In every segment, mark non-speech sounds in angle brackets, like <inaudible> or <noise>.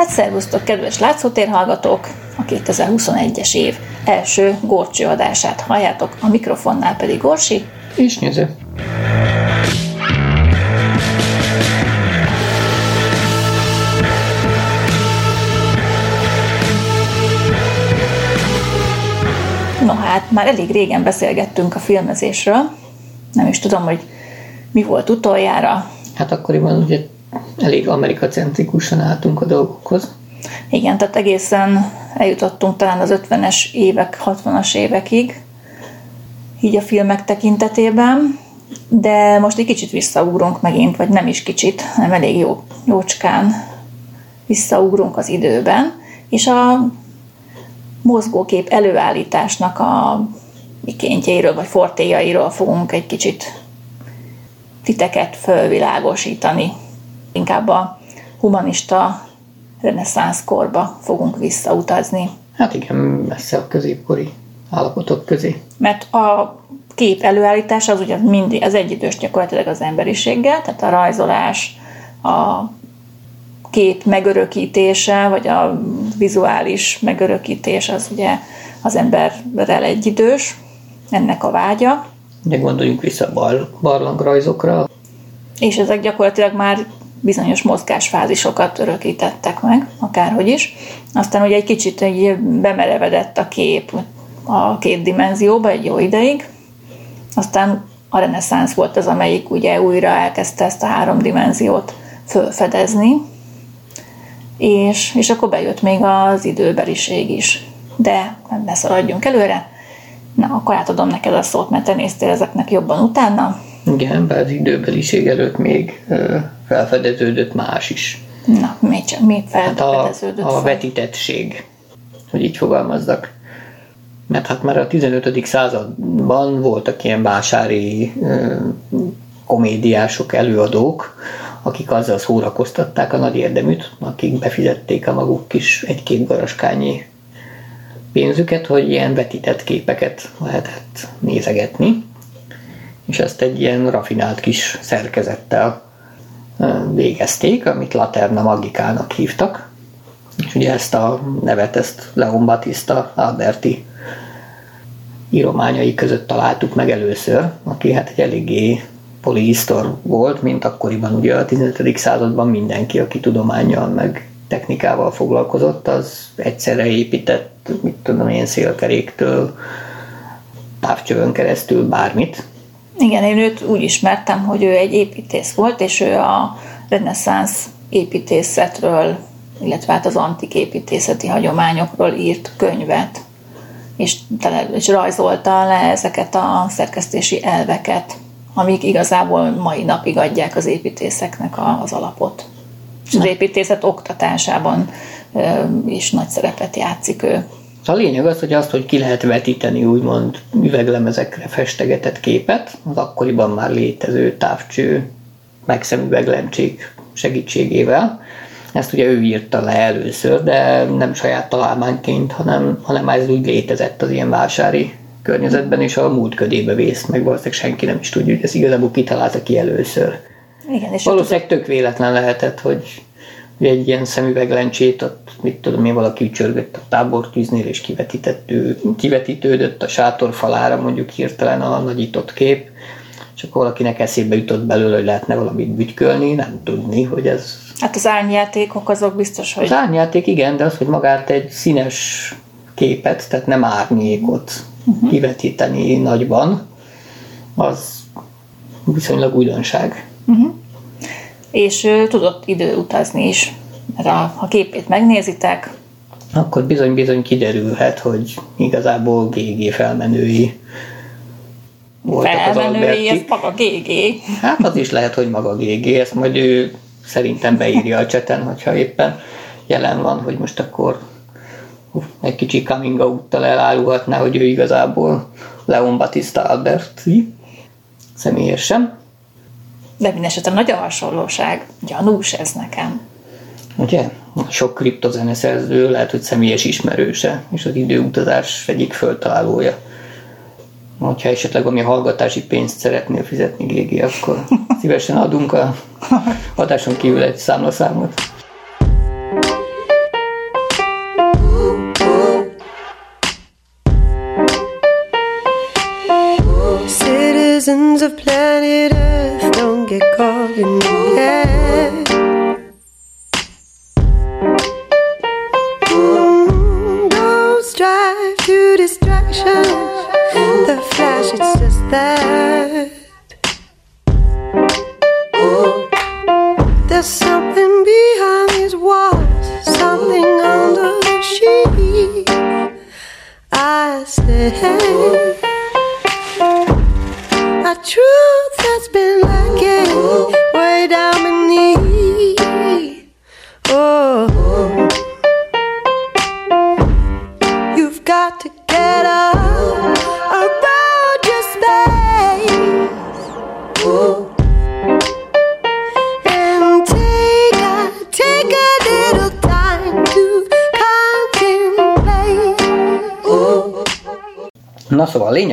Hát szervusztok, kedves látszótérhallgatók! A 2021-es év első Gorcső adását halljátok, a mikrofonnál pedig Gorsi. És néző. No hát, már elég régen beszélgettünk a filmezésről. Nem is tudom, hogy mi volt utoljára. Hát akkoriban ugye elég amerikacentrikusan álltunk a dolgokhoz. Igen, tehát egészen eljutottunk talán az 50-es évek, 60-as évekig, így a filmek tekintetében, de most egy kicsit visszaugrunk megint, vagy nem is kicsit, hanem elég jó, jócskán visszaugrunk az időben, és a mozgókép előállításnak a mikéntjeiről, vagy fortéjairól fogunk egy kicsit titeket fölvilágosítani. Inkább a humanista reneszánsz korba fogunk visszautazni. Hát igen, messze a középkori állapotok közé. Mert a kép előállítása az ugye mindig az egyidős gyakorlatilag az emberiséggel, tehát a rajzolás, a kép megörökítése, vagy a vizuális megörökítés az ugye az emberrel egyidős, ennek a vágya. De gondoljunk vissza bar, barlangrajzokra. És ezek gyakorlatilag már bizonyos mozgásfázisokat örökítettek meg, akárhogy is. Aztán ugye egy kicsit egy bemerevedett a kép a két dimenzióba egy jó ideig, aztán a reneszánsz volt az, amelyik ugye újra elkezdte ezt a három dimenziót fölfedezni, és, és akkor bejött még az időbeliség is. De ne szaladjunk előre. Na, akkor átadom neked a szót, mert te néztél ezeknek jobban utána. Igen, bár az időbeliség előtt még felfedeződött más is. Na, mi, csak, mi felfedeződött? Hát a, a vetítettség, hogy így fogalmazzak. Mert hát már a 15. században voltak ilyen vásári komédiások, előadók, akik azzal szórakoztatták a nagy érdeműt, akik befizették a maguk kis egy-két garaskányi pénzüket, hogy ilyen vetített képeket lehetett nézegetni, és ezt egy ilyen rafinált kis szerkezettel végezték, amit Laterna Magikának hívtak. És ugye ezt a nevet, ezt Leon Battista Alberti írományai között találtuk meg először, aki hát egy eléggé polihisztor volt, mint akkoriban ugye a 15. században mindenki, aki tudományjal meg technikával foglalkozott, az egyszerre épített, mit tudom én, szélkeréktől, távcsövön keresztül bármit. Igen, én őt úgy ismertem, hogy ő egy építész volt, és ő a reneszánsz építészetről, illetve hát az antik építészeti hagyományokról írt könyvet, és, tele, és rajzolta le ezeket a szerkesztési elveket, amik igazából mai napig adják az építészeknek az alapot. És az építészet oktatásában is nagy szerepet játszik ő. A lényeg az, hogy azt, hogy ki lehet vetíteni úgymond üveglemezekre festegetett képet, az akkoriban már létező távcső megszemüveglemcsék segítségével. Ezt ugye ő írta le először, de nem saját találmányként, hanem, hanem ez úgy létezett az ilyen vásári környezetben, és a múlt ködébe vész, meg valószínűleg senki nem is tudja, hogy ez igazából kitalálta ki először. Igen, és valószínűleg tök véletlen lehetett, hogy egy ilyen szemüveglencsét, ott mit tudom én, valaki csörgött a tábortűznél, és kivetítődött a sátor falára mondjuk hirtelen a nagyított kép, és akkor valakinek eszébe jutott belőle, hogy lehetne valamit bütykölni, nem tudni, hogy ez... Hát az árnyjátékok azok biztos, hogy... Az árnyjáték igen, de az, hogy magát egy színes képet, tehát nem árnyékot uh-huh. kivetíteni nagyban, az viszonylag újdonság. Uh-huh. És ő tudott időutazni is, mert a, ha képét megnézitek, akkor bizony-bizony kiderülhet, hogy igazából GG felmenői voltak Felmenői, az ez maga GG. Hát az is lehet, hogy maga GG, ezt majd ő szerintem beírja a cseten, hogyha éppen jelen van, hogy most akkor egy kicsi coming out-tal elárulhatná, hogy ő igazából Leon Battista Alberti személyesen. De mindesetre nagy a hasonlóság, gyanús ez nekem. Ugye? Sok kriptozeneszerző lehet, hogy személyes ismerőse, és az időutazás egyik föltalálója. Ha esetleg ami hallgatási pénzt szeretnél fizetni, Gégi, akkor <laughs> szívesen adunk a hatáson kívül egy számlaszámot. Citizens of get caught in the head. Mm, those drive to distraction. The flash, it's just that. There's something behind these walls, something under the sheet. I stay.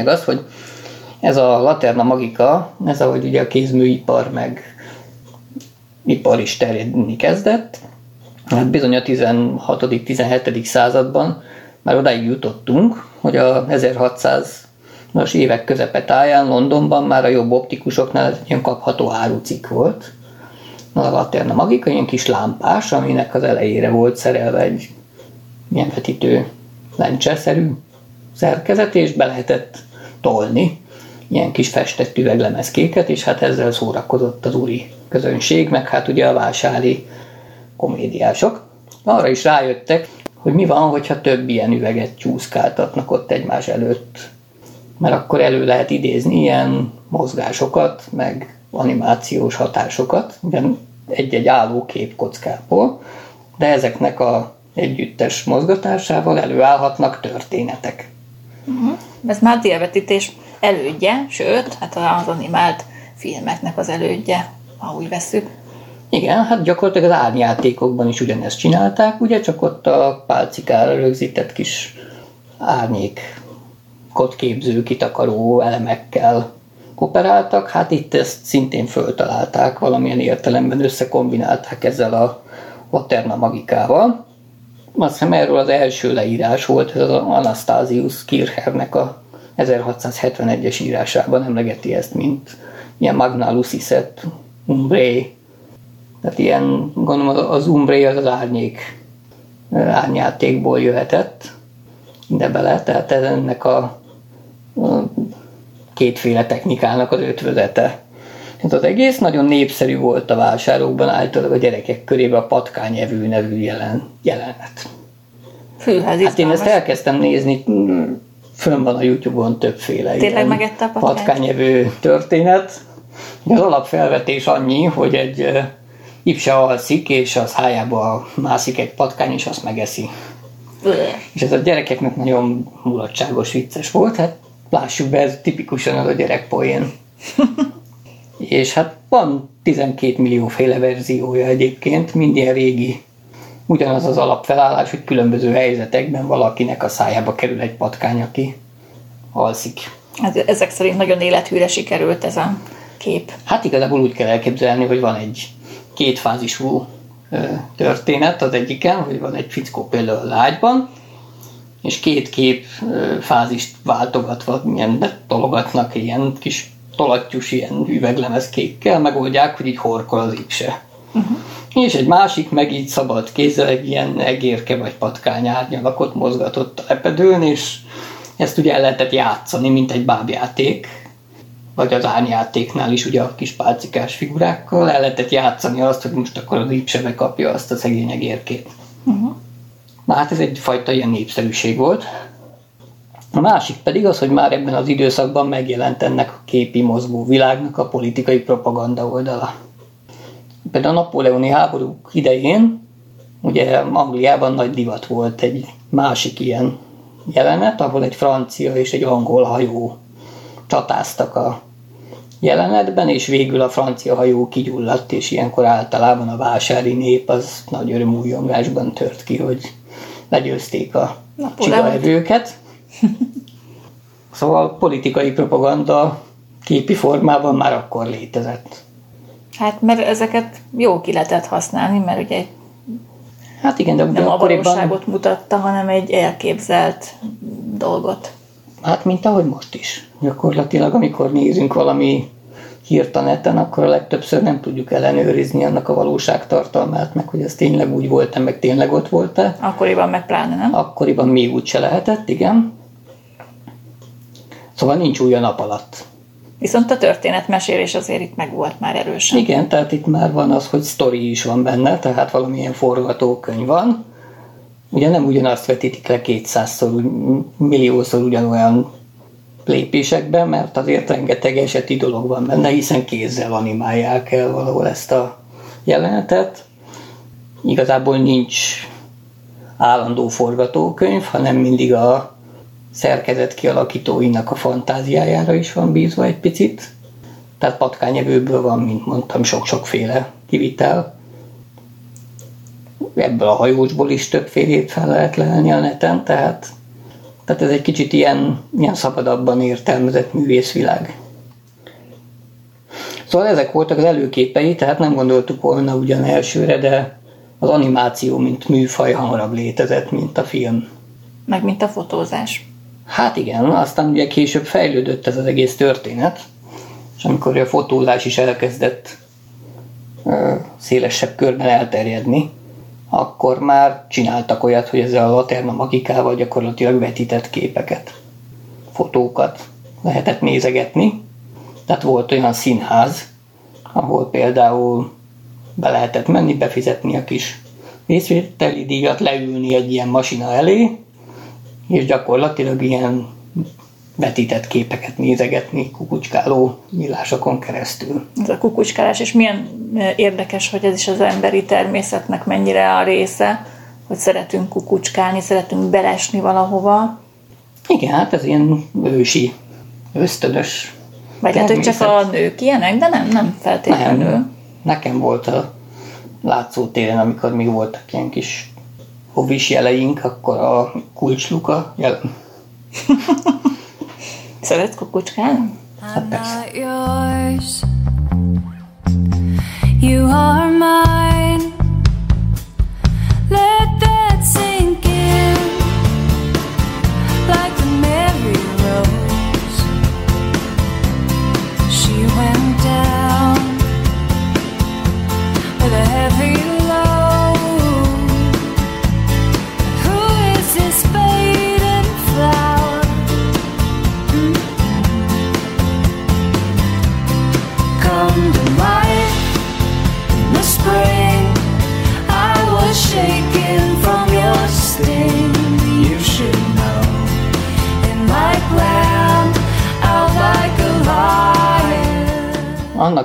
Lényeg az, hogy ez a Laterna Magica, ez ahogy ugye a kézműipar meg ipar is terjedni kezdett, hát bizony a 16.-17. században már odáig jutottunk, hogy a 1600-as évek közepe táján Londonban már a jobb optikusoknál ilyen kapható árucikk volt. A Laterna Magica ilyen kis lámpás, aminek az elejére volt szerelve egy ilyen vetítő lencseszerű szerkezet, és be lehetett tolni ilyen kis festett üveglemezkéket, és hát ezzel szórakozott az úri közönség, meg hát ugye a vásári komédiások. Arra is rájöttek, hogy mi van, hogyha több ilyen üveget csúszkáltatnak ott egymás előtt. Mert akkor elő lehet idézni ilyen mozgásokat, meg animációs hatásokat, ugyan egy-egy álló képkockából, de ezeknek a együttes mozgatásával előállhatnak történetek. Ez már délvetítés elődje, sőt, hát az animált filmeknek az elődje, ha úgy vesszük. Igen, hát gyakorlatilag az árnyátékokban is ugyanezt csinálták, ugye, csak ott a pálcikára rögzített kis árnyékot képző, kitakaró elemekkel operáltak, hát itt ezt szintén föltalálták, valamilyen értelemben összekombinálták ezzel a Laterna magikával. Azt hiszem erről az első leírás volt, az Anastasius Kirchernek a 1671-es írásában emlegeti ezt, mint ilyen Magna Luciset Umbré. Tehát ilyen, gondolom az Umbré az az árnyék, árnyátékból jöhetett ide bele, tehát ennek a, a kétféle technikának az ötvözete. Tehát az egész nagyon népszerű volt a vásárokban, általában a gyerekek körében a patkányevő nevű jelen, jelenet. Fű, hát, Hát én ezt elkezdtem nézni, fönn van a Youtube-on többféle Tényleg megette a patkányevő történet. Az alapfelvetés annyi, hogy egy ipse alszik, és az hájába mászik egy patkány, és azt megeszi. És ez a gyerekeknek nagyon mulatságos, vicces volt, hát lássuk be, ez tipikusan az a gyerekpoén. <laughs> és hát van 12 millió féle verziója egyébként, mind ilyen régi. Ugyanaz az alapfelállás, hogy különböző helyzetekben valakinek a szájába kerül egy patkány, aki alszik. Hát ezek szerint nagyon élethűre sikerült ez a kép. Hát igazából úgy kell elképzelni, hogy van egy kétfázisú történet az egyiken, hogy van egy fickó például a lágyban, és két kép fázist váltogatva, ilyen tologatnak ilyen kis tolattyús ilyen üveglemezkékkel, megoldják, hogy így horkol az ipse. Uh-huh. És egy másik meg így szabad kézzel egy ilyen egérke vagy patkány árnyalakot mozgatott a lepedőn, és ezt ugye el lehetett játszani, mint egy bábjáték, vagy az árnyátéknál is ugye a kis pálcikás figurákkal el lehetett játszani azt, hogy most akkor az ipsebe kapja azt a szegény egérkét. Uh-huh. Na hát ez egyfajta ilyen népszerűség volt. A másik pedig az, hogy már ebben az időszakban megjelent ennek a képi mozgó világnak a politikai propaganda oldala. Például a napóleoni háborúk idején, ugye Angliában nagy divat volt egy másik ilyen jelenet, ahol egy francia és egy angol hajó csatáztak a jelenetben, és végül a francia hajó kigyulladt, és ilyenkor általában a vásári nép az nagy örömújongásban tört ki, hogy legyőzték a Napóleon. <laughs> Szóval politikai propaganda képi formában már akkor létezett. Hát mert ezeket jó ki lehetett használni, mert ugye Hát igen, de nem a valóságot mutatta, hanem egy elképzelt dolgot. hát mint ahogy most is. Gyakorlatilag, amikor nézünk valami hírt a neten, akkor a legtöbbször nem tudjuk ellenőrizni annak a valóságtartalmát, meg hogy ez tényleg úgy volt-e, meg tényleg ott volt-e. Akkoriban meg pláne, nem? Akkoriban még úgy se lehetett, igen. Szóval nincs új a nap alatt. Viszont a történetmesélés azért itt meg volt már erősen. Igen, tehát itt már van az, hogy sztori is van benne, tehát valamilyen forgatókönyv van. Ugye nem ugyanazt vetítik le 200-szor, úgy- milliószor ugyanolyan lépésekben, mert azért rengeteg eseti dolog van benne, hiszen kézzel animálják el valahol ezt a jelenetet. Igazából nincs állandó forgatókönyv, hanem mindig a szerkezet kialakítóinak a fantáziájára is van bízva egy picit. Tehát patkányevőből van, mint mondtam, sok-sokféle kivitel. Ebből a hajósból is többfélét fel lehet lelni a neten, tehát, tehát ez egy kicsit ilyen, ilyen szabadabban értelmezett művészvilág. Szóval ezek voltak az előképei, tehát nem gondoltuk volna ugyan elsőre, de az animáció, mint műfaj hamarabb létezett, mint a film. Meg mint a fotózás. Hát igen, aztán ugye később fejlődött ez az egész történet, és amikor a fotózás is elkezdett ö, szélesebb körben elterjedni, akkor már csináltak olyat, hogy ezzel a Laterna magikával gyakorlatilag vetített képeket, fotókat lehetett nézegetni. Tehát volt olyan színház, ahol például be lehetett menni, befizetni a kis részvételi díjat, leülni egy ilyen masina elé, és gyakorlatilag ilyen vetített képeket nézegetni kukucskáló nyílásokon keresztül. Ez a kukucskálás, és milyen eh, érdekes, hogy ez is az emberi természetnek mennyire a része, hogy szeretünk kukucskálni, szeretünk belesni valahova, Igen, hát ez ilyen ősi, ösztönös vagy lehet, hogy csak a nők ilyenek, de nem, nem feltétlenül. Nem, nekem volt a látszótéren, amikor még voltak ilyen kis hobis jeleink, akkor a kulcsluka jelen. <laughs> Szeretsz? I'm not yours. You are mine.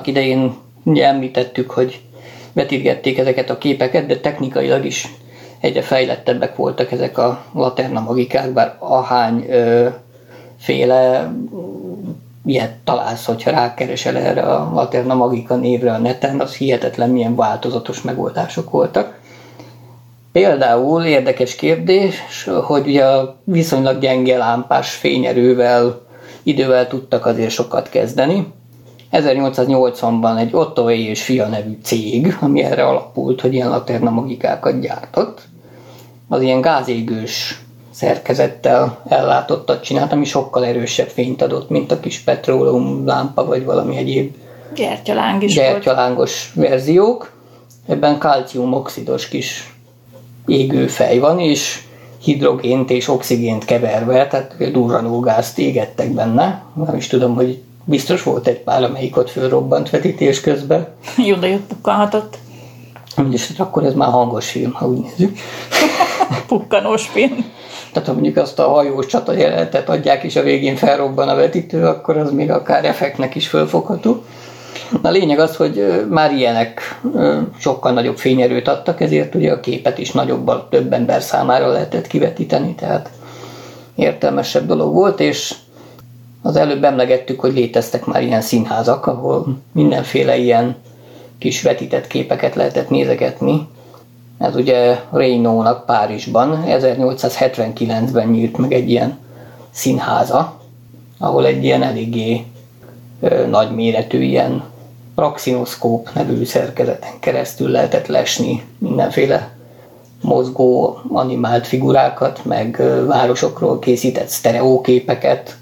Annak idején említettük, hogy vetítgették ezeket a képeket, de technikailag is egyre fejlettebbek voltak ezek a laterna magikák, bár ahány ö, féle ilyet találsz, hogyha rákeresel erre a laterna magika névre a neten, az hihetetlen milyen változatos megoldások voltak. Például érdekes kérdés, hogy ugye a viszonylag gyenge lámpás fényerővel idővel tudtak azért sokat kezdeni. 1880-ban egy Ottaway és fia nevű cég, ami erre alapult, hogy ilyen laterna magikákat gyártott, az ilyen gázégős szerkezettel ellátottat csinált, ami sokkal erősebb fényt adott, mint a kis petróleum lámpa, vagy valami egyéb Gyertyaláng is volt. gyertyalángos verziók. Ebben kalciumoxidos kis égőfej van, és hidrogént és oxigént keverve, tehát durranó gázt égettek benne. Nem is tudom, hogy biztos volt egy pár, amelyik ott fölrobbant vetítés közben. Jó, de jót pukkanhatott. És akkor ez már hangos film, ha úgy nézzük. <laughs> Pukkanós film. Tehát ha mondjuk azt a hajós csata jelenetet adják, és a végén felrobban a vetítő, akkor az még akár effektnek is fölfogható. A lényeg az, hogy már ilyenek sokkal nagyobb fényerőt adtak, ezért ugye a képet is nagyobbal több ember számára lehetett kivetíteni, tehát értelmesebb dolog volt, és az előbb emlegettük, hogy léteztek már ilyen színházak, ahol mindenféle ilyen kis vetített képeket lehetett nézegetni. Ez ugye Reynónak Párizsban 1879-ben nyílt meg egy ilyen színháza, ahol egy ilyen eléggé nagyméretű ilyen praxinoszkóp nevű szerkezeten keresztül lehetett lesni mindenféle mozgó animált figurákat, meg városokról készített sztereóképeket,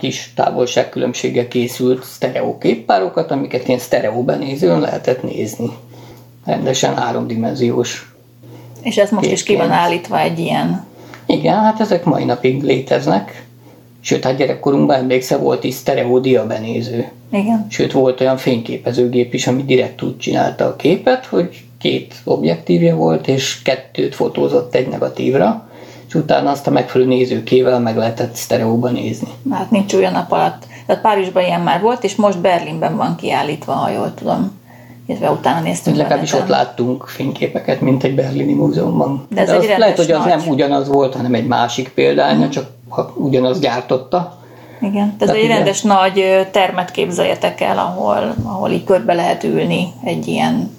kis távolságkülönbséggel készült sztereóképpárokat, amiket ilyen sztereóbenézőn lehetett nézni. Rendesen háromdimenziós. És ez most is ki van Képként. állítva egy ilyen. Igen, hát ezek mai napig léteznek. Sőt, hát gyerekkorunkban emlékszel, volt is sztereódia benéző. Igen. Sőt, volt olyan fényképezőgép is, ami direkt úgy csinálta a képet, hogy két objektívje volt, és kettőt fotózott egy negatívra, és utána azt a megfelelő nézőkével meg lehetett sztereóba nézni. Hát nincs olyan nap alatt. Tehát Párizsban ilyen már volt, és most Berlinben van kiállítva, ha jól tudom. Illetve utána néztünk. Legalábbis ott láttunk fényképeket, mint egy berlini múzeumban. De ez az egy rendes lehet, hogy az nagy. nem ugyanaz volt, hanem egy másik példánya, csak ha ugyanaz gyártotta. Igen, Tehát egy rendes nagy termet képzeljetek el, ahol, ahol így körbe lehet ülni egy ilyen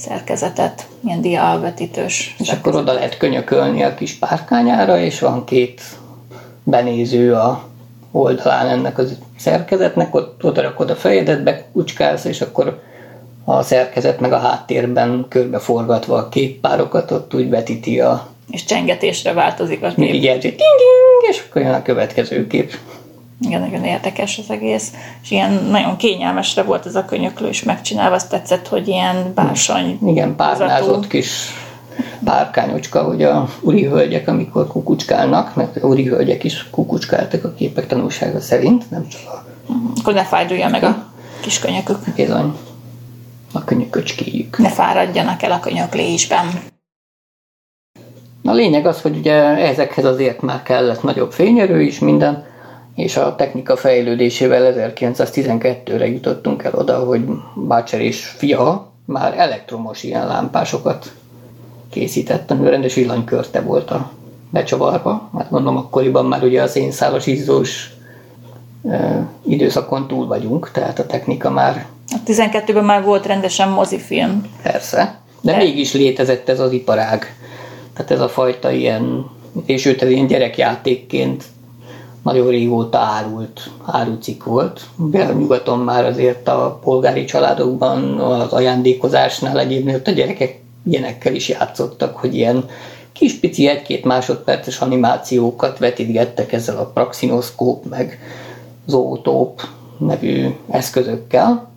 szerkezetet, ilyen diavetítős És akkor oda lehet könyökölni a kis párkányára, és van két benéző a oldalán ennek a szerkezetnek, ott oda rakod a fejedet, bekucskálsz, és akkor a szerkezet meg a háttérben körbeforgatva a képpárokat, ott úgy vetíti a és csengetésre változik a kép. jelzi, ding, ding, és akkor jön a következő kép. Igen, nagyon érdekes az egész. És ilyen nagyon kényelmesre volt ez a könyöklős megcsinálva, azt tetszett, hogy ilyen bársony. Igen, párnázott kis párkányocska, hogy a úri hölgyek, amikor kukucskálnak, mert úri hölgyek is kukucskáltak a képek tanulsága szerint, nem csak a Akkor ne fájduljon meg a kis könyökük. bizony a könyököcskéjük. Ne fáradjanak el a könyöklésben. A lényeg az, hogy ugye ezekhez azért már kellett nagyobb fényerő is minden, és a technika fejlődésével 1912-re jutottunk el oda, hogy Bácser és fia már elektromos ilyen lámpásokat készített, ami rendes villanykörte volt a becsavarva. Hát mondom, akkoriban már ugye az énszálas izzós e, időszakon túl vagyunk, tehát a technika már A 12-ben már volt rendesen mozifilm. Persze, de, De- mégis létezett ez az iparág. Tehát ez a fajta ilyen, és őt ilyen gyerekjátékként nagyon régóta árult, árucik volt. A nyugaton már azért a polgári családokban az ajándékozásnál egyébként ott a gyerekek ilyenekkel is játszottak, hogy ilyen kis pici egy-két másodperces animációkat vetítgettek ezzel a praxinoszkóp meg zootóp nevű eszközökkel.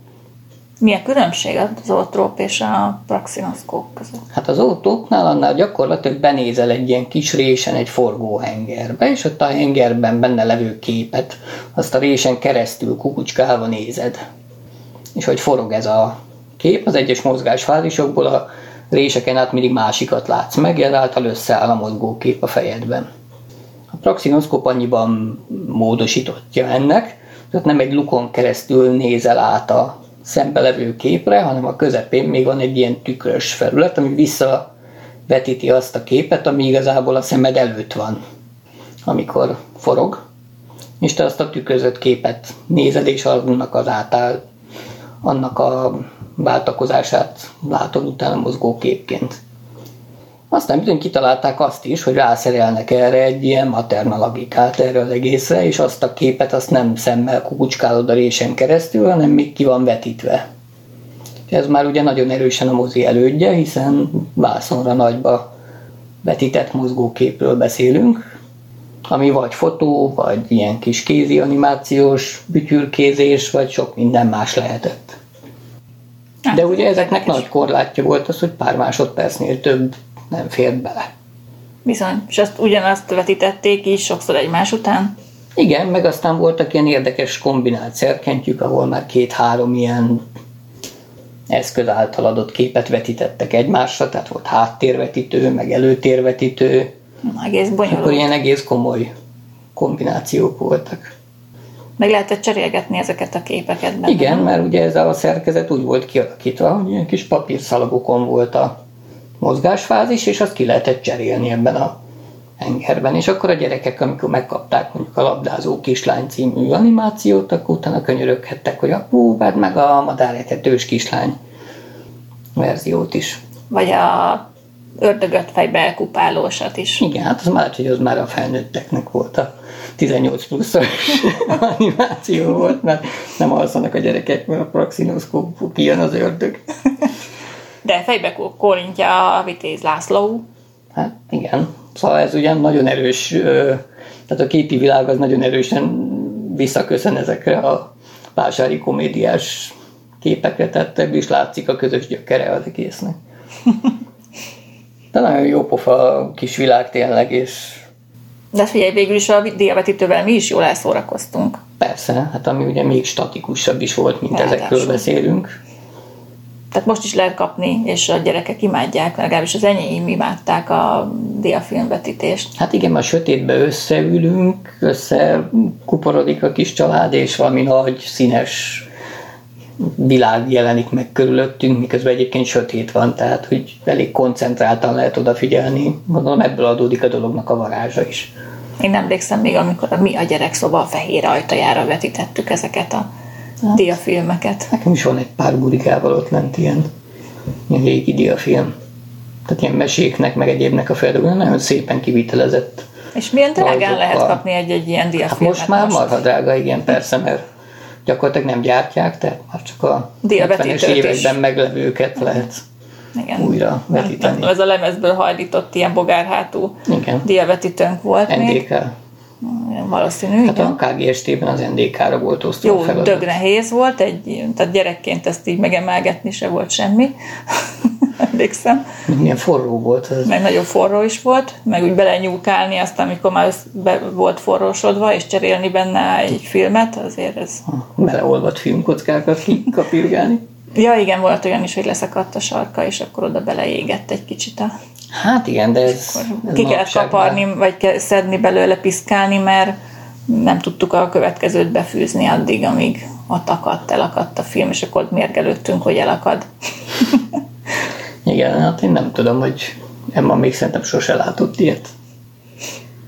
Mi a különbség az zootróp és a praxinoszkóp között? Hát az autóknál annál gyakorlatilag benézel egy ilyen kis résen egy forgóhengerbe, és ott a hengerben benne levő képet, azt a résen keresztül kukucskálva nézed. És hogy forog ez a kép, az egyes mozgásfázisokból a réseken át mindig másikat látsz meg, ezáltal összeáll a mozgókép a fejedben. A praxinoszkóp annyiban módosítottja ennek, tehát nem egy lukon keresztül nézel át a szembelevő képre, hanem a közepén még van egy ilyen tükrös felület, ami visszavetíti azt a képet, ami igazából a szemed előtt van, amikor forog. És te azt a tükrözött képet nézed, és annak az átáll, annak a váltakozását látod utána mozgó képként. Aztán bizony kitalálták azt is, hogy rászerelnek erre egy ilyen materna logikát erre az egészre, és azt a képet azt nem szemmel kukucskálod a résen keresztül, hanem még ki van vetítve. Ez már ugye nagyon erősen a mozi elődje, hiszen vászonra nagyba vetített mozgóképről beszélünk, ami vagy fotó, vagy ilyen kis kézi animációs bütyülkézés, vagy sok minden más lehetett. De ugye ezeknek nagy korlátja volt az, hogy pár másodpercnél több nem fért bele. Bizony. És azt ugyanazt vetítették is sokszor egymás után. Igen, meg aztán voltak ilyen érdekes kombinált szerkentjük, ahol már két-három ilyen eszköz által adott képet vetítettek egymásra, tehát volt háttérvetítő, meg előtérvetítő, Egész akkor bonyolult. ilyen egész komoly kombinációk voltak. Meg lehetett cserélgetni ezeket a képeket benne. Igen, mert ugye ez a szerkezet úgy volt kialakítva, hogy ilyen kis papírszalagokon volt a mozgásfázis, és azt ki lehetett cserélni ebben a hengerben. És akkor a gyerekek, amikor megkapták mondjuk a labdázó kislány című animációt, akkor utána könyöröghettek, hogy apu, vedd meg a madáretetős kislány verziót is. Vagy a ördögöt fejbe kupálósat is. Igen, hát az már, hogy az már a felnőtteknek volt a 18 pluszos <laughs> animáció volt, mert nem alszanak a gyerekek, mert a praxinoszkóp kijön az ördög. De fejbe kólintja a Vitéz László. Hát igen. Szóval ez ugyan nagyon erős, tehát a képi világ az nagyon erősen visszaköszön ezekre a vásári komédiás képekre, tehát ebből is látszik a közös gyökere az egésznek. <laughs> De nagyon jó pofa kis világ tényleg, és De figyelj, végül is a diavetítővel mi is jól elszórakoztunk. Persze, hát ami ugye még statikusabb is volt, mint Ráadásul. ezekről beszélünk. Tehát most is lehet kapni, és a gyerekek imádják, legalábbis az enyém imádták a diafilmvetítést. Hát igen, a sötétbe összeülünk, összekuporodik a kis család, és valami nagy, színes világ jelenik meg körülöttünk, miközben egyébként sötét van, tehát hogy elég koncentráltan lehet odafigyelni. Mondom, ebből adódik a dolognak a varázsa is. Én emlékszem még, amikor a mi a gyerekszoba a fehér ajtajára vetítettük ezeket a diafilmeket. Nekem is van egy pár burikával ott lent ilyen, ilyen régi diafilm. Tehát ilyen meséknek, meg egyébnek a feldolgozás nagyon szépen kivitelezett. És milyen drágán lehet kapni egy-egy ilyen Hát diafilmet most már marha drága, igen, persze, mert gyakorlatilag nem gyártják, tehát már csak a Diavetítőt 70-es is. években meglevőket lehet Igen. újra vetíteni. Nem, ez a lemezből hajlított ilyen bogárhátú diavetítőnk volt még. Valószínű, Hát igen. a KGST-ben az NDK-ra volt osztva Jó, feladat. dög nehéz volt, egy, tehát gyerekként ezt így megemelgetni se volt semmi. <laughs> Emlékszem. Milyen forró volt ez. Meg nagyon forró is volt, meg úgy belenyúlkálni azt, amikor már be volt forrósodva, és cserélni benne egy filmet, azért ez... Beleolvadt filmkockákat kikapirgálni. Ja, igen, volt olyan is, hogy leszakadt a sarka, és akkor oda beleégett egy kicsit a... Hát igen, de ez, ez Ki manapság kaparni, már- vagy kell szedni belőle, piszkálni, mert nem tudtuk a következőt befűzni addig, amíg ott akadt, elakadt a film, és akkor ott mérgelődtünk, hogy elakad. <laughs> Igen, hát én nem tudom, hogy Emma még szerintem sose látott ilyet.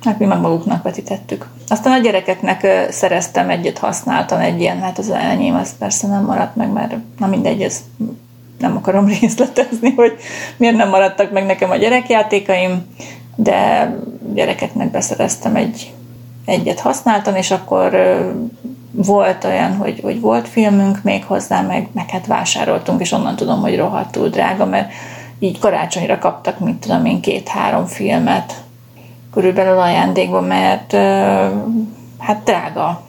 Hát mi meg maguknak vetítettük. Aztán a gyerekeknek szereztem egyet, használtam egy ilyen, hát az enyém, az persze nem maradt meg, mert na mindegy, ez nem akarom <laughs> részletezni, hogy miért nem maradtak meg nekem a gyerekjátékaim, de gyerekeknek beszereztem egy, egyet használtan, és akkor volt olyan, hogy, hogy volt filmünk még hozzá, meg, meg hát vásároltunk, és onnan tudom, hogy rohadtul drága, mert így karácsonyra kaptak, mint tudom én, két-három filmet, körülbelül ajándékban, mert hát drága.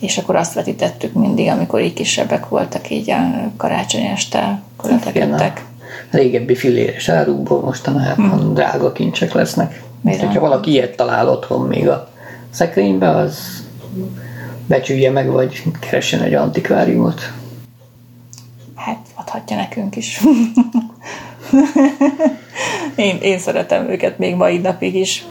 És akkor azt vetítettük mindig, amikor így kisebbek voltak, így a karácsony este, letetettek. régebbi filéres árukból mostanában hmm. drága kincsek lesznek. Bizony. Hogyha valaki ilyet talál otthon még a szekrénybe, az becsülje meg, vagy keressen egy antikváriumot. Hát adhatja nekünk is. <laughs> én, én szeretem őket még mai napig is.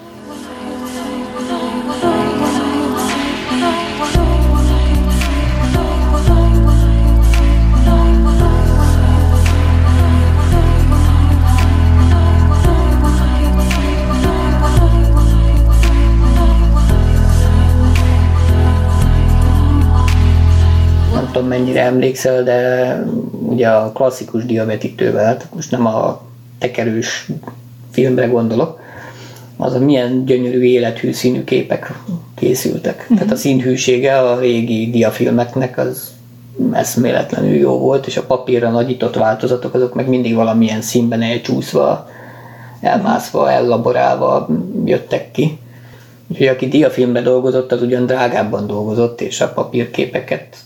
Mennyire emlékszel, de ugye a klasszikus diavetítővel, tehát most nem a tekerős filmre gondolok, az a milyen gyönyörű élethű színű képek készültek. Uh-huh. Tehát a színhűsége a régi diafilmeknek az eszméletlenül jó volt, és a papírra nagyított változatok azok meg mindig valamilyen színben elcsúszva, elmászva, ellaborálva jöttek ki. Úgyhogy aki diafilmben dolgozott, az ugyan drágábban dolgozott, és a papírképeket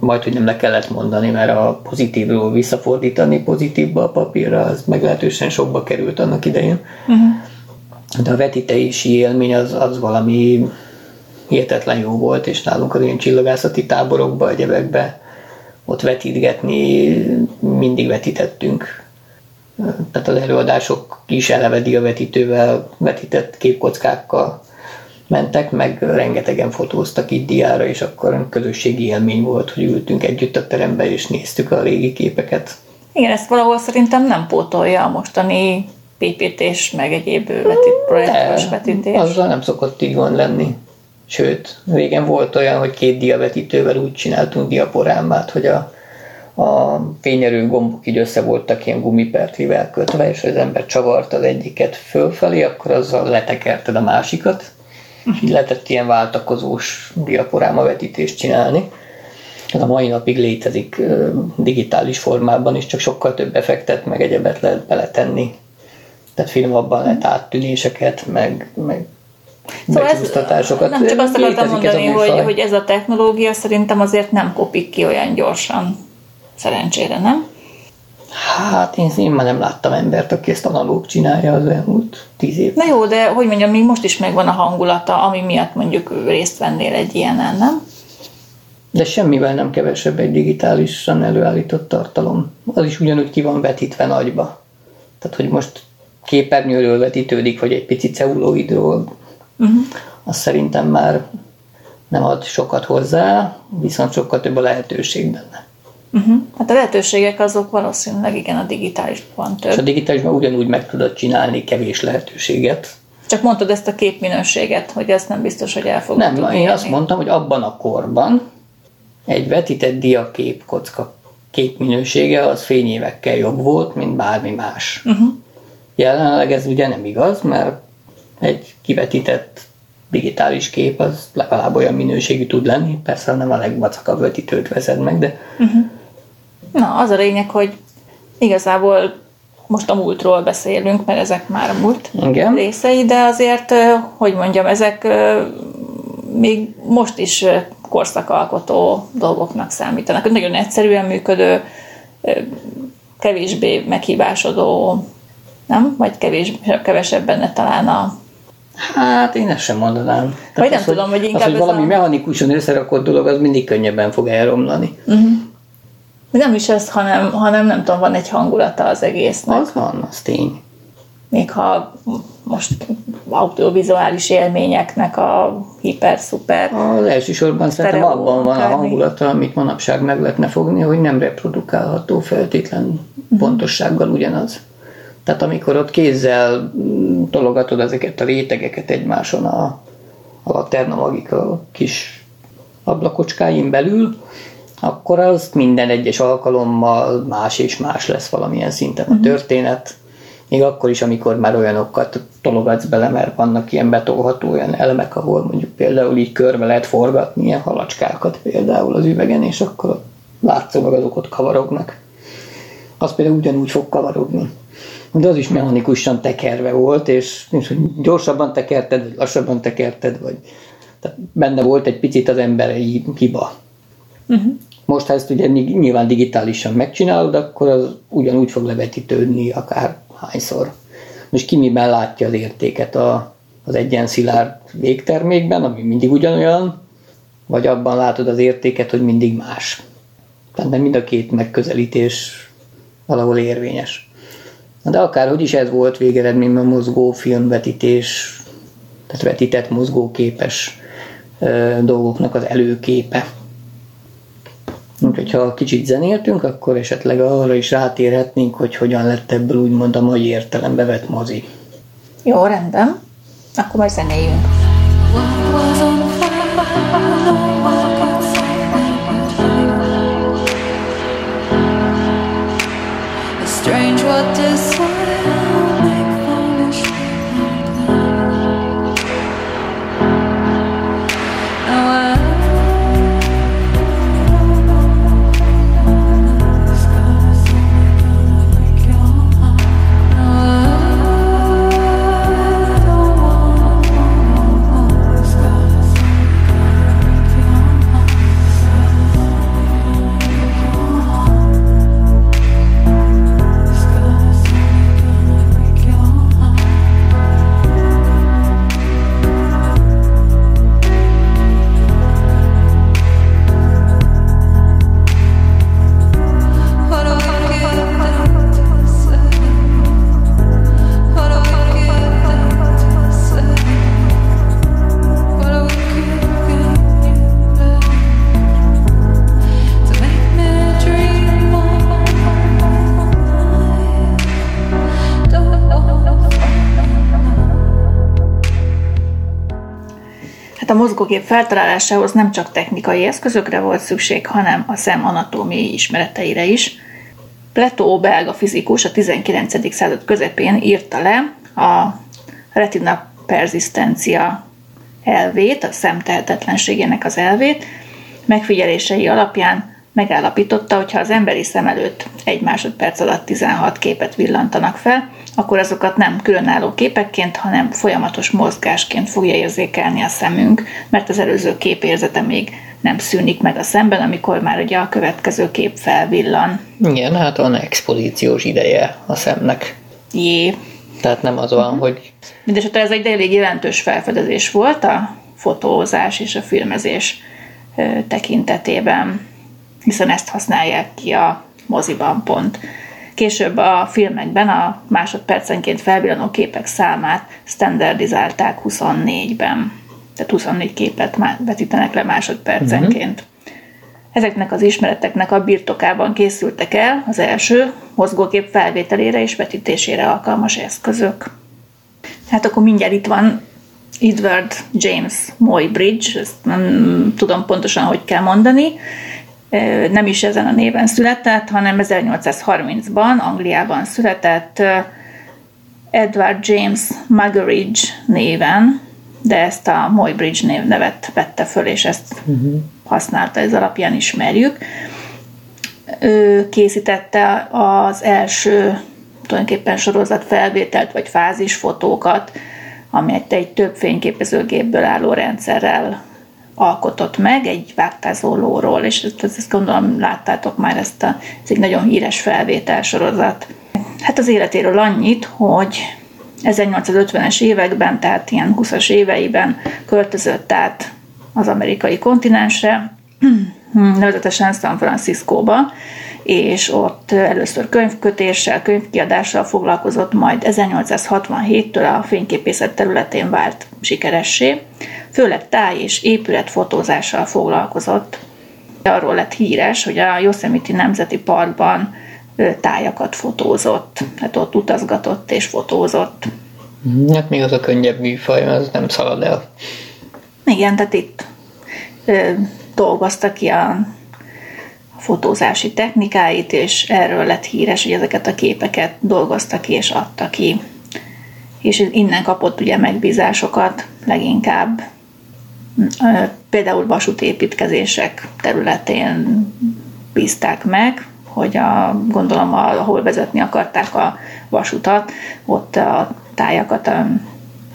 majd, hogy nem le kellett mondani, mert a pozitívról visszafordítani pozitívba a papírra, az meglehetősen sokba került annak idején. Uh-huh. De a vetítési élmény az, az valami hihetetlen jó volt, és nálunk az ilyen csillagászati táborokba, egyebekbe ott vetítgetni mindig vetítettünk. Tehát az előadások is eleve diavetítővel vetített képkockákkal mentek, meg rengetegen fotóztak itt diára, és akkor közösségi élmény volt, hogy ültünk együtt a teremben, és néztük a régi képeket. Igen, ezt valahol szerintem nem pótolja a mostani PPT-s, meg egyéb vetít, projektos vetítés. azzal nem szokott így gond lenni. Sőt, régen volt olyan, hogy két diavetítővel úgy csináltunk diaporámát, hogy a, a fényerő gombok így össze voltak ilyen gumipertlivel kötve, és az ember csavart az egyiket fölfelé, akkor azzal letekerted a másikat, és így lehetett ilyen váltakozós diaporáma vetítést csinálni. Ez a mai napig létezik digitális formában is, csak sokkal több effektet, meg egyebet lehet beletenni. Tehát finomabban lehet áttűnéseket, meg, meg Szóval ez, nem csak azt akartam Létezik ez mondani, hogy, hogy ez a technológia szerintem azért nem kopik ki olyan gyorsan. Szerencsére, nem? Hát én, én már nem láttam embert, aki ezt analóg csinálja az elmúlt tíz év. Na jó, de hogy mondjam, még most is megvan a hangulata, ami miatt mondjuk részt vennél egy ilyenen, nem? De semmivel nem kevesebb egy digitálisan előállított tartalom. Az is ugyanúgy ki van vetítve nagyba. Tehát, hogy most képernyőről vetítődik, vagy egy pici celluloidról, uh-huh. az szerintem már nem ad sokat hozzá, viszont sokkal több a lehetőség benne. Uh-huh. Hát a lehetőségek azok valószínűleg igen a digitálisban több. És a digitálisban ugyanúgy meg tudod csinálni kevés lehetőséget. Csak mondtad ezt a képminőséget, hogy ezt nem biztos, hogy el fogod Nem, tudni én azt mondtam, hogy abban a korban egy vetített diakép kocka képminősége az fényévekkel jobb volt, mint bármi más. Uh-huh. Jelenleg ez ugye nem igaz, mert egy kivetített digitális kép az legalább olyan minőségű tud lenni, persze nem a legvacakabb vetítőt veszed meg, de Na, az a lényeg, hogy igazából most a múltról beszélünk, mert ezek már a múlt Igen. részei, de azért, hogy mondjam, ezek még most is korszakalkotó dolgoknak számítanak. Nagyon egyszerűen működő, kevésbé meghibásodó, nem? Vagy kevés, kevesebb benne talán a hát én ezt sem mondanám. Vagy nem az, tudom, hogy inkább az, hogy valami a- mechanikusan összerakott dolog, az mindig könnyebben fog elromlani. Nem is ez, hanem, hanem nem tudom, van egy hangulata az egésznek. Az van, az tény. még ha most audiovizuális élményeknek a hiper-szuper. Az elsősorban szerintem abban van a hangulata, amit manapság meg lehetne fogni, hogy nem reprodukálható feltétlen pontossággal ugyanaz. Tehát amikor ott kézzel tologatod ezeket a rétegeket egymáson a, a Laterna kis ablakocskáin belül, akkor az minden egyes alkalommal más és más lesz valamilyen szinten a történet. Még akkor is, amikor már olyanokat tologatsz bele, mert vannak ilyen betolható olyan elemek, ahol mondjuk például így körbe lehet forgatni ilyen halacskákat például az üvegen, és akkor látszólag azok ott kavarognak. Az például ugyanúgy fog kavarogni. De az is mechanikusan tekerve volt, és hogy gyorsabban tekerted, vagy lassabban tekerted, vagy tehát benne volt egy picit az emberi hiba. Most, ha ezt ugye ny- nyilván digitálisan megcsinálod, akkor az ugyanúgy fog levetítődni akár hányszor. Most ki miben látja az értéket a, az egyenszilárd végtermékben, ami mindig ugyanolyan, vagy abban látod az értéket, hogy mindig más. Tehát nem mind a két megközelítés valahol érvényes. De akárhogy is ez volt végeredményben mozgó filmvetítés, tehát vetített mozgóképes ö, dolgoknak az előképe. Úgyhogy ha kicsit zenéltünk, akkor esetleg arra is rátérhetnénk, hogy hogyan lett ebből úgymond a mai értelembe vett mozi. Jó, rendben. Akkor majd zenéljünk. strange what this Mozgókép feltalálásához nem csak technikai eszközökre volt szükség, hanem a szem anatómiai ismereteire is. Plato belga fizikus a 19. század közepén írta le a retina persistencia elvét, a szem tehetetlenségének az elvét. Megfigyelései alapján megállapította, hogy ha az emberi szem előtt egy másodperc alatt 16 képet villantanak fel, akkor azokat nem különálló képekként, hanem folyamatos mozgásként fogja érzékelni a szemünk, mert az előző kép érzete még nem szűnik meg a szemben, amikor már ugye a következő kép felvillan. Igen, hát van expozíciós ideje a szemnek. Jé. Tehát nem az van, hogy Mindenesetre ez egy elég jelentős felfedezés volt a fotózás és a filmezés tekintetében, hiszen ezt használják ki a moziban pont. Később a filmekben a másodpercenként felvillanó képek számát standardizálták 24-ben. Tehát 24 képet vetítenek le másodpercenként. Ezeknek az ismereteknek a birtokában készültek el az első mozgókép felvételére és vetítésére alkalmas eszközök. Hát akkor mindjárt itt van Edward James Muybridge, ezt nem tudom pontosan, hogy kell mondani. Nem is ezen a néven született, hanem 1830-ban Angliában született Edward James Muggeridge néven, de ezt a Muybridge név nevet vette föl, és ezt használta, ez alapján ismerjük. Ő készítette az első tulajdonképpen sorozat felvételt vagy fázisfotókat, amelyet egy több fényképezőgépből álló rendszerrel alkotott meg egy vágtázó lóról, és ezt, ezt gondolom láttátok már ezt a, ez egy nagyon híres felvétel sorozat. Hát az életéről annyit, hogy 1850-es években, tehát ilyen 20-as éveiben költözött át az amerikai kontinensre, <clears throat> nevezetesen San Franciscóba, és ott először könyvkötéssel, könyvkiadással foglalkozott, majd 1867-től a fényképészet területén vált sikeressé. Főleg táj- és épületfotózással foglalkozott. Arról lett híres, hogy a Yosemite Nemzeti Parkban tájakat fotózott, hát ott utazgatott és fotózott. hát még az a könnyebb műfaj, mert az nem szalad el. Igen, tehát itt ö, dolgozta ki a fotózási technikáit, és erről lett híres, hogy ezeket a képeket dolgozta ki és adta ki. És innen kapott ugye megbízásokat leginkább. Például vasútépítkezések területén bízták meg, hogy a, gondolom, ahol vezetni akarták a vasutat, ott a tájakat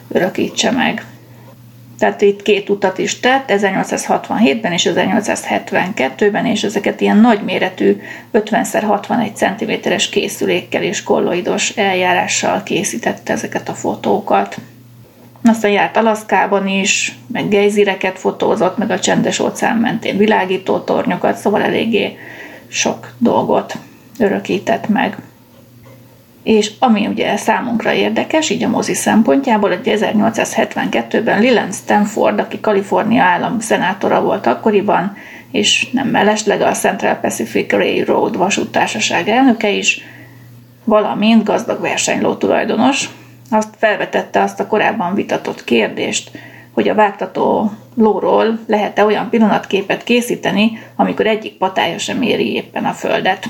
örökítse meg. Tehát itt két utat is tett, 1867-ben és 1872-ben, és ezeket ilyen nagyméretű 50x61 cm-es készülékkel és kolloidos eljárással készítette ezeket a fotókat. Aztán járt Alaszkában is, meg gejzireket fotózott, meg a csendes óceán mentén világító tornyokat, szóval eléggé sok dolgot örökített meg. És ami ugye számunkra érdekes, így a mozi szempontjából, hogy 1872-ben Leland Stanford, aki Kalifornia állam szenátora volt akkoriban, és nem mellesleg a Central Pacific Railroad vasúttársaság elnöke is, valamint gazdag versenyló tulajdonos, felvetette azt a korábban vitatott kérdést, hogy a vágtató lóról lehet-e olyan pillanatképet készíteni, amikor egyik patája sem éri éppen a földet.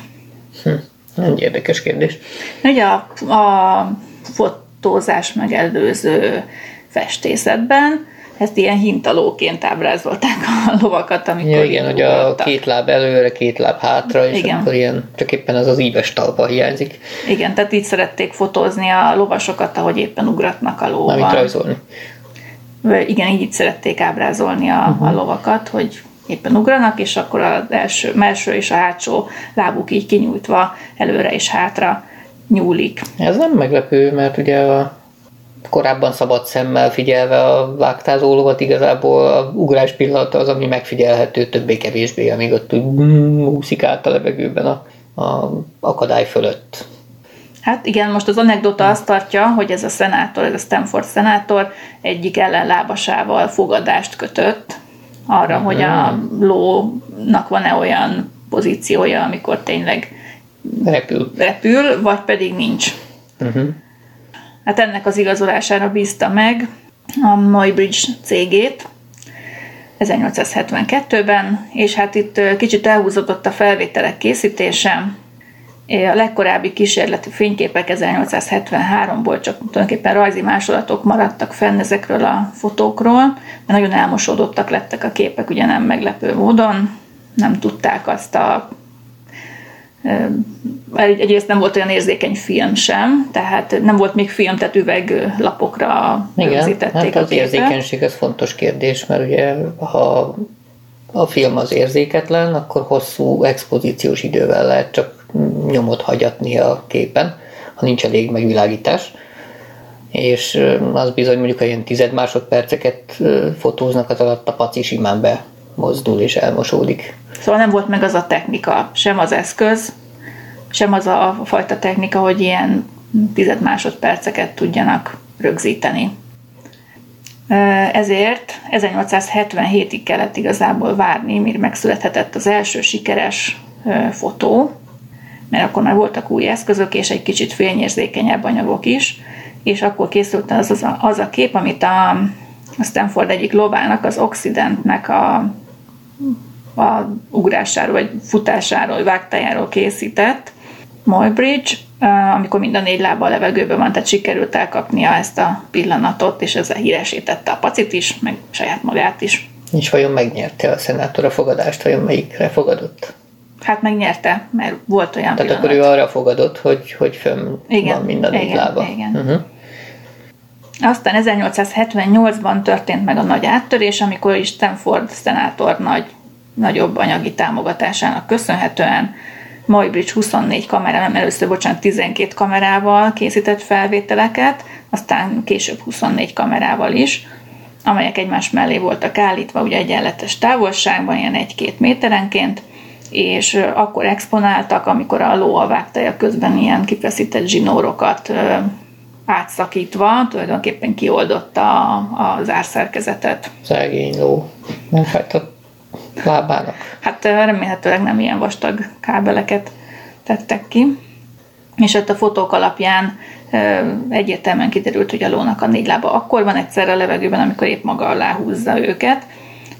Egy érdekes kérdés. Ugye a, a fotózás megelőző festészetben ezt ilyen hintalóként ábrázolták a lovakat, amikor Ja, igen, hogy a két láb előre, két láb hátra, és Igen. akkor ilyen, csak éppen az az íves talpa hiányzik, Igen, tehát így szerették fotózni a lovasokat, ahogy éppen ugratnak a lóval. rajzolni. Vagy Igen, így szerették ábrázolni a, Mhm. a lovakat, hogy éppen ugranak, és akkor az első, első és a hátsó lábuk így kinyújtva előre és hátra nyúlik. Ez nem meglepő, mert ugye a korábban szabad szemmel figyelve a vágtázó lovat igazából a ugrás pillanata az, ami megfigyelhető többé-kevésbé, amíg ott úszik át a levegőben a, a akadály fölött. Hát igen, most az anekdota azt tartja, hogy ez a szenátor, ez a Stanford szenátor egyik ellenlábasával fogadást kötött arra, uh-huh. hogy a lónak van-e olyan pozíciója, amikor tényleg Repül. repül, vagy pedig nincs. Uh-huh. Hát ennek az igazolására bízta meg a Muybridge cégét 1872-ben, és hát itt kicsit elhúzódott a felvételek készítése. A legkorábbi kísérleti fényképek 1873-ból csak tulajdonképpen rajzi másolatok maradtak fenn ezekről a fotókról, mert nagyon elmosódottak lettek a képek, ugye nem meglepő módon, nem tudták azt a egyrészt nem volt olyan érzékeny film sem, tehát nem volt még film, tehát üveglapokra rögzítették hát a az érzékenység az fontos kérdés, mert ugye ha a film az érzéketlen, akkor hosszú expozíciós idővel lehet csak nyomot hagyatni a képen, ha nincs elég megvilágítás. És az bizony mondjuk, ha ilyen tized másodperceket fotóznak, az alatt a paci simán bemozdul és elmosódik. Szóval nem volt meg az a technika, sem az eszköz, sem az a fajta technika, hogy ilyen tized másodperceket tudjanak rögzíteni. Ezért 1877-ig kellett igazából várni, mire megszülethetett az első sikeres fotó, mert akkor már voltak új eszközök, és egy kicsit fényérzékenyebb anyagok is, és akkor készült az, az, a, az a kép, amit a, Stanford egyik lovának, az Occidentnek a, a ugrásáról, vagy futásáról, vágtájáról készített, Moybridge, amikor mind a négy lába a levegőben van, tehát sikerült elkapnia ezt a pillanatot, és ezzel híresítette a pacit is, meg saját magát is. És vajon megnyerte a szenátor a fogadást, vajon melyikre fogadott? Hát megnyerte, mert volt olyan Tehát pillanat. akkor ő arra fogadott, hogy, hogy fönn Igen, van mind a négy igen, lába. igen. Uh-huh. Aztán 1878-ban történt meg a nagy áttörés, amikor is Stanford szenátor nagy, nagyobb anyagi támogatásának köszönhetően Moybridge 24 kamerával, nem először, bocsánat, 12 kamerával készített felvételeket, aztán később 24 kamerával is, amelyek egymás mellé voltak állítva, ugye egyenletes távolságban, ilyen 1-2 méterenként, és akkor exponáltak, amikor a ló vágtaja közben ilyen kifeszített zsinórokat átszakítva, tulajdonképpen kioldotta az árszerkezetet. Szegény ló. Nem fájt a lábának. Hát remélhetőleg nem ilyen vastag kábeleket tettek ki. És ott a fotók alapján egyértelműen kiderült, hogy a lónak a négy lába akkor van egyszerre a levegőben, amikor épp maga alá húzza őket.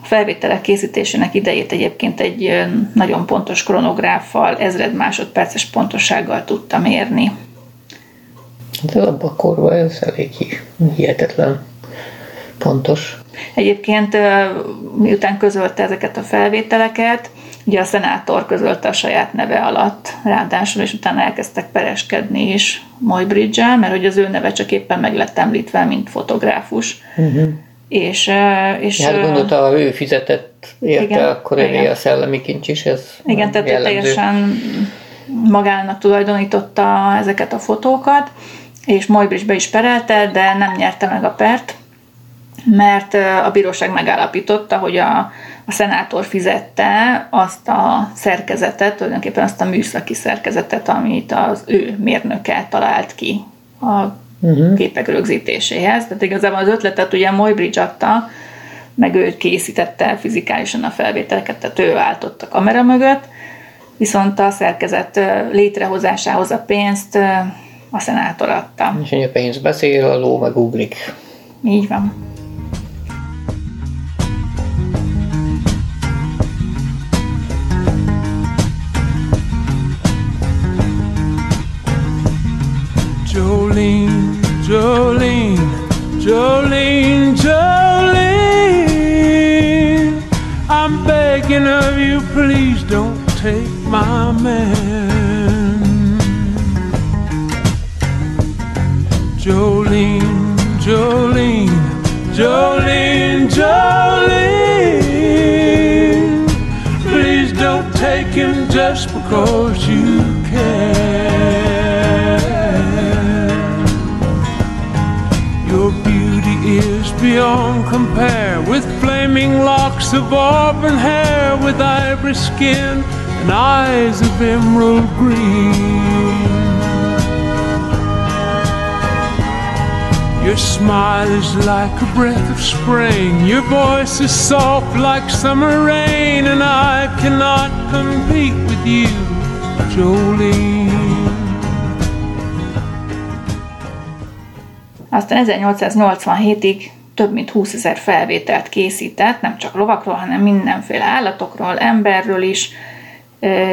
A felvételek készítésének idejét egyébként egy nagyon pontos kronográffal, ezred másodperces pontossággal tudta mérni. Ez abban a korban ez elég hi- hihetetlen pontos. Egyébként miután közölte ezeket a felvételeket, ugye a szenátor közölte a saját neve alatt ráadásul, és utána elkezdtek pereskedni is Moybridge-el, mert hogy az ő neve csak éppen meg lett említve, mint fotográfus. Uh-huh. És, és Hát gondolta, ha ő fizetett érte, Igen, akkor igen. a szellemi kincs is, ez Igen, tehát jellemző. teljesen magának tulajdonította ezeket a fotókat, és Moybridge be is perelte, de nem nyerte meg a pert, mert a bíróság megállapította, hogy a, a szenátor fizette azt a szerkezetet, tulajdonképpen azt a műszaki szerkezetet, amit az ő mérnöke talált ki a uh-huh. képek rögzítéséhez. Tehát igazából az ötletet ugye Moybridge adta, meg ő készítette fizikálisan a felvételeket, tehát ő állt a kamera mögött, viszont a szerkezet létrehozásához a pénzt a szenátor adta. És hogy a pénz beszél, a ló meg ugrik. Így van. Jolene, Jolene, Jolene, Jolene. I'm begging of you, please don't take my man. Because you can. Your beauty is beyond compare with flaming locks of auburn hair, with ivory skin and eyes of emerald green. Your smile is like a breath of spring. Your voice is soft like summer rain, and I cannot compete with you, Jolene. Aztán 1887-ig több mint 20 ezer felvételt készített, nem csak lovakról, hanem mindenféle állatokról, emberről is,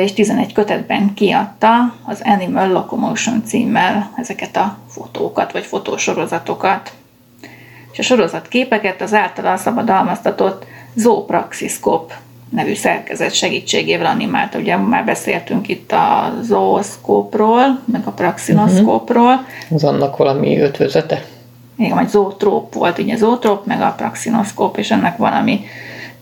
és 11 kötetben kiadta az Animal Locomotion címmel ezeket a fotókat, vagy fotósorozatokat. És a sorozatképeket az általa szabadalmaztatott Zoopraxiscope nevű szerkezet segítségével animálta. Ugye már beszéltünk itt a zooszkópról, meg a praxinoszkópról, Az annak valami ötvözete. igen, vagy zootróp volt, így a zootróp, meg a praxinoszkóp, és ennek valami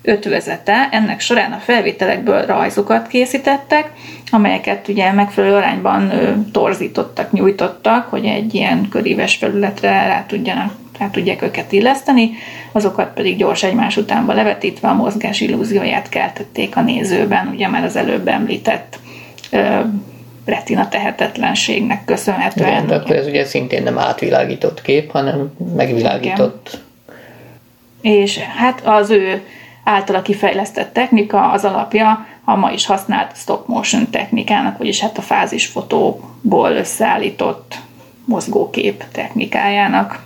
ötvözete. Ennek során a felvételekből rajzokat készítettek, amelyeket ugye megfelelő arányban torzítottak, nyújtottak, hogy egy ilyen köríves felületre rá, tudjanak, rá tudják őket illeszteni, azokat pedig gyors egymás utánba levetítve a mozgás illúzióját keltették a nézőben, ugye már az előbb említett ö, retina tehetetlenségnek köszönhetően. Igen, de akkor ez ugye szintén nem átvilágított kép, hanem megvilágított. és hát az ő általa kifejlesztett technika az alapja a ma is használt stop motion technikának, vagyis hát a fázisfotóból összeállított mozgókép technikájának.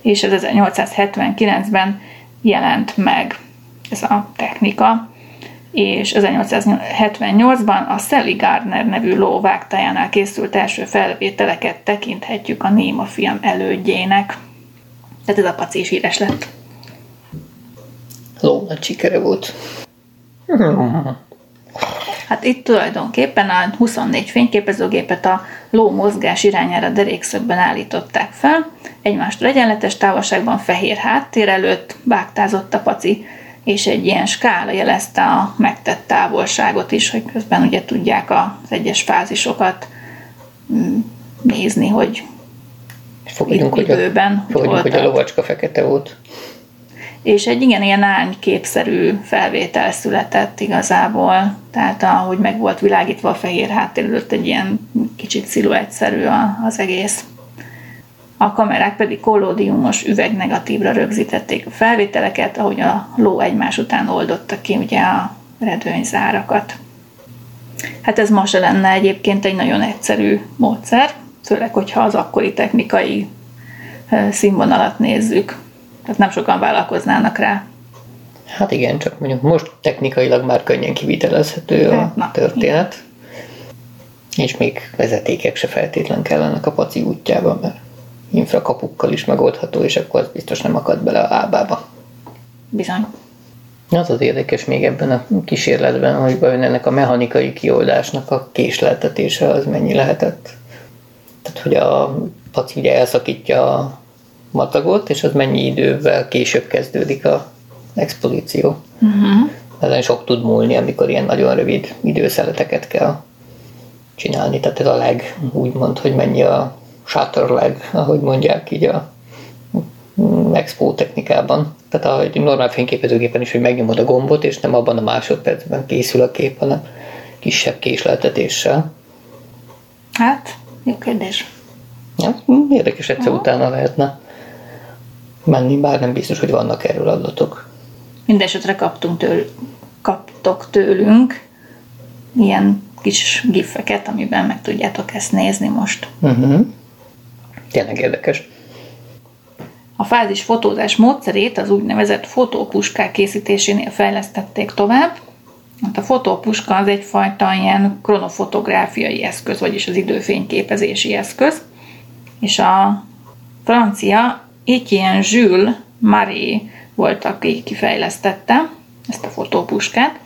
És ez 1879-ben jelent meg ez a technika, és 1878-ban a Sally Gardner nevű ló vágtájánál készült első felvételeket tekinthetjük a Néma film elődjének. Tehát ez a paci is híres lett. Ló nagy sikere volt. Hát itt tulajdonképpen a 24 fényképezőgépet a ló mozgás irányára derékszögben állították fel, egymástól egyenletes távolságban fehér háttér előtt vágtázott a paci, és egy ilyen skála jelezte a megtett távolságot is, hogy közben ugye tudják az egyes fázisokat mm, nézni, hogy Fogadjunk, hogy a, fogadjunk, hogy a lovacska fekete volt. És egy igen ilyen árnyképszerű felvétel született igazából, tehát ahogy meg volt világítva a fehér háttér előtt, egy ilyen kicsit sziluettszerű az egész. A kamerák pedig kollódiumos üvegnegatívra rögzítették a felvételeket, ahogy a ló egymás után oldotta ki ugye a redőnyzárakat. Hát ez ma se lenne egyébként egy nagyon egyszerű módszer, főleg, hogyha az akkori technikai színvonalat nézzük. Tehát nem sokan vállalkoznának rá. Hát igen, csak mondjuk most technikailag már könnyen kivitelezhető a Hát, na, történet. És még vezetékek se feltétlen kellenek a paci útjában, mert infrakapukkal is megoldható, és akkor az biztos nem akad bele a lábába. Bizony. Az az érdekes még ebben a kísérletben, hogy vajon ennek a mechanikai kioldásnak a késleltetése az mennyi lehetett. Tehát, hogy a paci ugye elszakítja a matagot, és az mennyi idővel később kezdődik a expozíció. Uh-huh. Ezen sok tud múlni, amikor ilyen nagyon rövid időszeleteket kell csinálni. Tehát ez a leg, úgymond, hogy mennyi a shutter leg, ahogy mondják így a expo technikában. Tehát ahogy normál fényképezőgépen is, hogy megnyomod a gombot, és nem abban a másodpercben készül a kép, hanem kisebb késleltetéssel. Hát, jó kérdés. Ja, érdekes egyszer utána lehetne menni, bár nem biztos, hogy vannak erről adatok. Mindenesetre kaptunk től, kaptok tőlünk ilyen kis gifeket, amiben meg tudjátok ezt nézni most. Uh-huh. Tényleg érdekes. A fázis fotózás módszerét az úgynevezett fotópuskák készítésénél fejlesztették tovább. Hát a fotópuska az egyfajta ilyen kronofotográfiai eszköz, vagyis az időfényképezési eszköz. És a francia Etienne Jules Marie volt, aki kifejlesztette ezt a fotópuskát.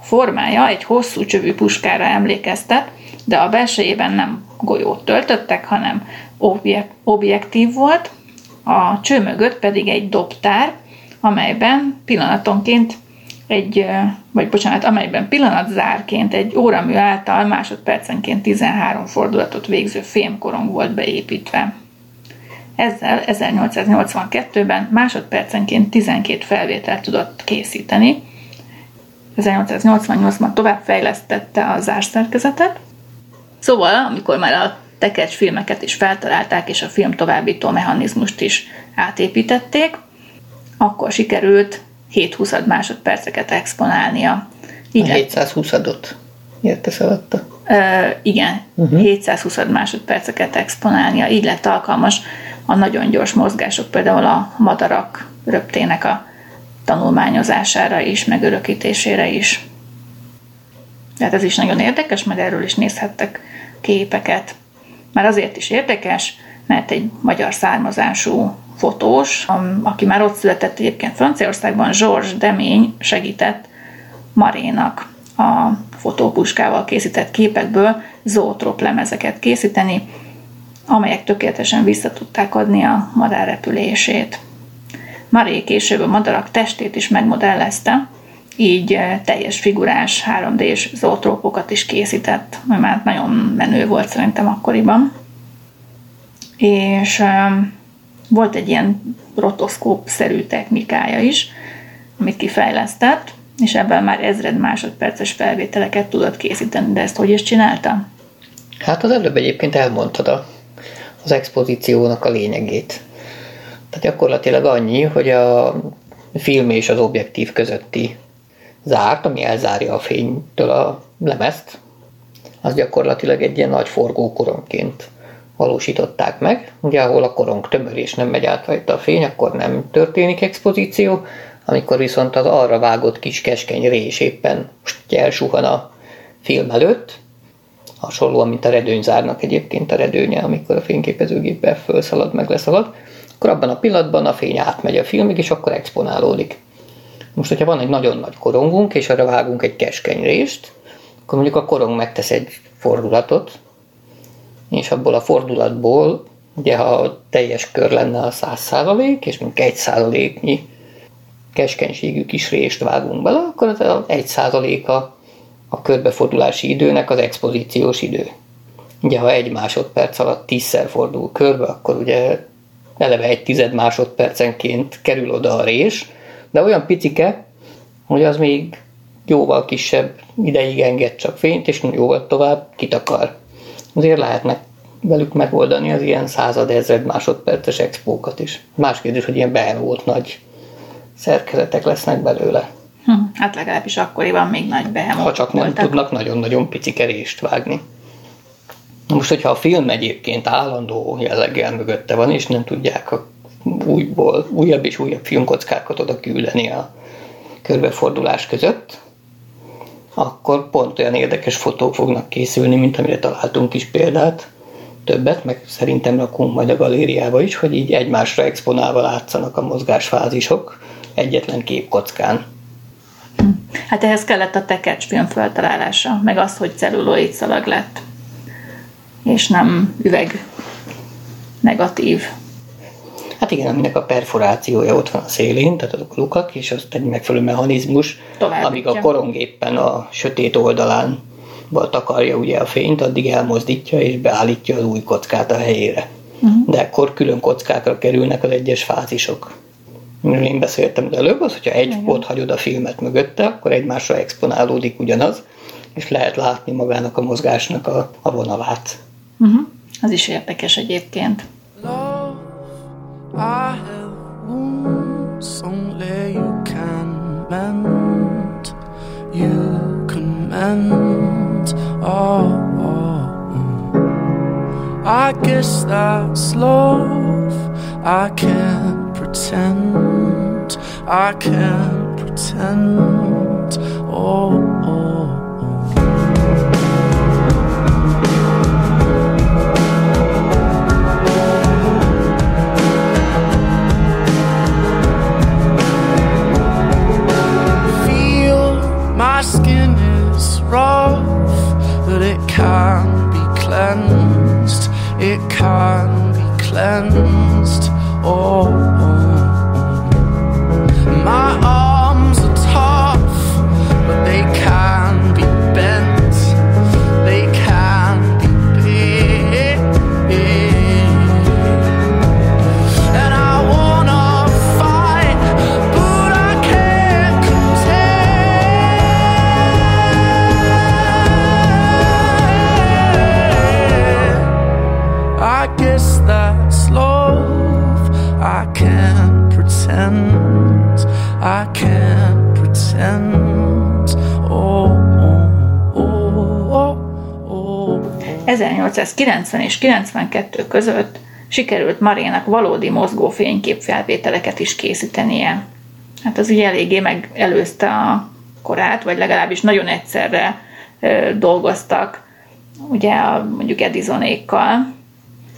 Formája egy hosszú csövű puskára emlékeztet, de a belsejében nem golyót töltöttek, hanem objek- objektív volt, a cső mögött pedig egy dobtár, amelyben pillanatonként egy, vagy bocsánat, amelyben pillanatzárként egy óramű által másodpercenként 13 fordulatot végző fémkorong volt beépítve. Ezzel 1882-ben másodpercenként 12 felvételt tudott készíteni. 1888-ban tovább fejlesztette a zárszerkezetet. Szóval, amikor már a tekercs filmeket is feltalálták, és a film továbbító mechanizmust is átépítették, akkor sikerült 7-20 másodperceket exponálnia. A Így lett 720 adott. Értesz alatta? Ö, igen, uh-huh. 720 másodperceket exponálnia, így lett alkalmas a nagyon gyors mozgások, például a madarak röptének a tanulmányozására is, megörökítésére is. Tehát ez is nagyon érdekes, mert erről is nézhettek képeket. Már azért is érdekes, mert egy magyar származású fotós, aki már ott született egyébként Franciaországban, Georges Demény segített Marénak a fotópuskával készített képekből zootróp lemezeket készíteni, amelyek tökéletesen vissza tudták adni a madár repülését. Maré később a madarak testét is megmodellezte, így eh, teljes figurás 3D-s zootrópokat is készített, ami már nagyon menő volt szerintem akkoriban. És em, volt egy ilyen rotoszkóp-szerű technikája is, amit kifejlesztett, és ebben már ezred másodperces felvételeket tudott készíteni, de ezt hogy is csinálta? Hát az előbb egyébként elmondtad a, az expozíciónak a lényegét. Tehát gyakorlatilag annyi, hogy a film és az objektív közötti zárt, ami elzárja a fénytől a lemezt, az gyakorlatilag egy ilyen nagy forgókorongként valósították meg. Ugye, ahol a korong tömör nem megy át rajta a fény, akkor nem történik expozíció, amikor viszont az arra vágott kis keskeny rés éppen most elsuhan a film előtt, hasonlóan, mint a redőnyzárnak egyébként a redőnye, amikor a fényképezőgéppel felszalad, meg leszalad, akkor abban a pillanatban a fény átmegy a filmig, és akkor exponálódik. Most, hogyha van egy nagyon nagy korongunk, és arra vágunk egy keskeny részt, akkor mondjuk a korong megtesz egy fordulatot, és abból a fordulatból, ugye ha teljes kör lenne a 100 és mondjuk egy százaléknyi keskenységű kis rést vágunk bele, akkor az a 1 százaléka a körbefordulási időnek az expozíciós idő. Ugye, ha egy másodperc alatt tízszer fordul körbe, akkor ugye eleve egy tized másodpercenként kerül oda a rés, de olyan picike, hogy az még jóval kisebb ideig enged csak fényt, és jóval tovább kitakar. Azért lehetnek velük megoldani az ilyen század ezred másodperces expókat is. Más kérdés, hogy ilyen behemolt nagy szerkezetek lesznek belőle. Hm, hát legalábbis akkoriban még nagy behemok Ha csak nem voltak. tudnak nagyon nagyon pici kerést vágni. Na Most, hogyha a film egyébként állandó jelleggel mögötte van, és nem tudják a újból, újabb és újabb filmkockákat oda küldeni a körbefordulás között, akkor pont olyan érdekes fotók fognak készülni, mint amire találtunk is példát, többet, meg szerintem rakunk majd a galériába is, hogy így egymásra exponálva látszanak a mozgásfázisok egyetlen képkockán. Hát ehhez kellett a tekercs film feltalálása, meg az, hogy celluloid szalag lett, és nem üveg negatív. Hát igen, aminek a perforációja ott van a szélén, tehát azok a lukak, és azt egy megfelelő mechanizmus, Továbbítja. amíg a korong éppen a sötét oldalán takarja ugye a fényt, addig elmozdítja és beállítja az új kockát a helyére. Uh-huh. De akkor külön kockákra kerülnek az egyes fázisok. Én beszéltem az előbb, az, hogyha egy ott hagyod a filmet mögötte, akkor egymásra exponálódik ugyanaz, és lehet látni magának a mozgásnak a, a vonalát. Uh-huh. Az is érdekes egyébként. Love, I have wounds only you can mend. You can mend. Oh, oh, mm. I guess that's love. I can't pretend. I can't pretend. Oh, oh, oh. feel my skin is rough, but it can be cleansed. It can be cleansed. Oh, oh. My arms are tough, but they can 1890 és 92 között sikerült Marénak valódi mozgó fényképfelvételeket is készítenie. Hát az ugye eléggé megelőzte a korát, vagy legalábbis nagyon egyszerre dolgoztak, ugye a, mondjuk Edisonékkal,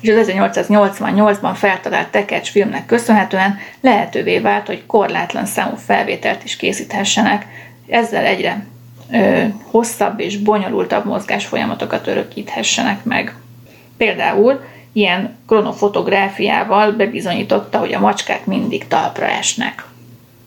és az 1888-ban feltalált tekercs filmnek köszönhetően lehetővé vált, hogy korlátlan számú felvételt is készíthessenek, ezzel egyre ö, hosszabb és bonyolultabb mozgás folyamatokat örökíthessenek meg. Például ilyen kronofotográfiával bebizonyította, hogy a macskák mindig talpra esnek.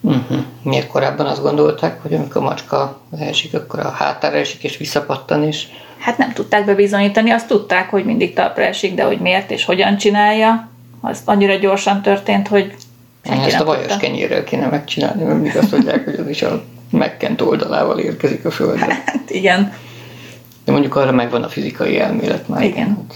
Uh-huh. Miért korábban azt gondolták, hogy amikor a macska leesik, akkor a hátára esik és visszapattan is? Hát nem tudták bebizonyítani, azt tudták, hogy mindig talpra esik, de hogy miért és hogyan csinálja, az annyira gyorsan történt, hogy Ezt a vajas kenyérrel kéne megcsinálni, mert mindig azt mondják, hogy az is a megkent oldalával érkezik a földre. Hát igen, De mondjuk arra megvan a fizikai elmélet már. Igen.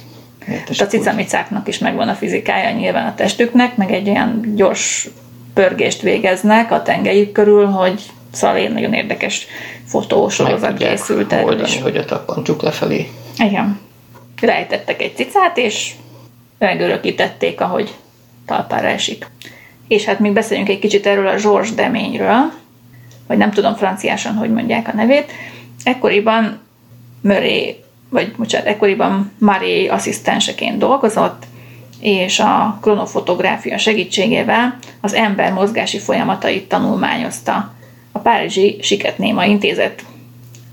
Értes, a cicamicáknak is megvan a fizikája nyilván a testüknek, meg egy olyan gyors pörgést végeznek a tengelyük körül, hogy szóval egy nagyon érdekes fotósorozat készült erről is. hogy a tappantsuk lefelé. Igen. Rejtettek egy cicát, és megörökítették, ahogy talpára esik. És hát még beszéljünk egy kicsit erről a Georges Deményről, vagy nem tudom franciásan, hogy mondják a nevét. Ekkoriban Murray, vagy bocsánat, ekkoriban Marie asszisztenseként dolgozott, és a kronofotográfia segítségével az ember mozgási folyamatait tanulmányozta. A Párizsi Siketnéma Intézet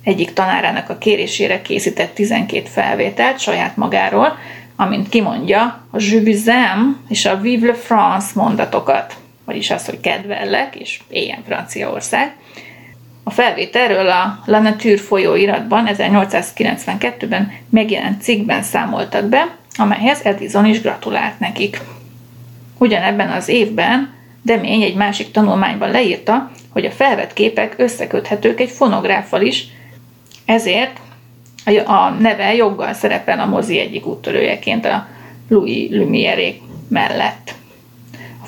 egyik tanárának a kérésére készített 12 felvételt saját magáról, amint kimondja a Je vous aime és a Vive le France mondatokat, vagyis az, hogy kedvellek, és éljen Franciaország. A felvételről a La Nature folyóiratban 1892-ben megjelent cikkben számoltak be, amelyhez Edison is gratulált nekik. Ugyanebben az évben Demény egy másik tanulmányban leírta, hogy a felvett képek összeköthetők egy fonográffal is, ezért a- neve joggal szerepel a mozi egyik úttörőjeként a Louis Lumière mellett.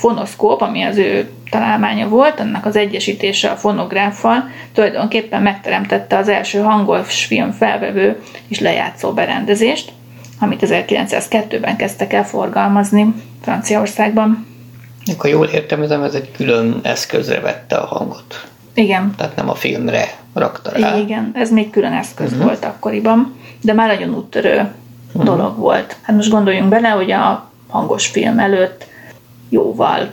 Fonoszkóp, ami az ő találmánya volt, annak az egyesítése a fonográffal tulajdonképpen megteremtette az első hangos film felvevő és lejátszó berendezést, amit 1902-ben kezdtek el forgalmazni Franciaországban. Akkor jól értelmezem, ez egy külön eszközre vette a hangot. Igen, Tehát nem a filmre rakta rá. Igen, ez még külön eszköz uh-huh. volt akkoriban, de már nagyon úttörő uh-huh. dolog volt. Hát most gondoljunk bele, hogy a hangos film előtt jóval,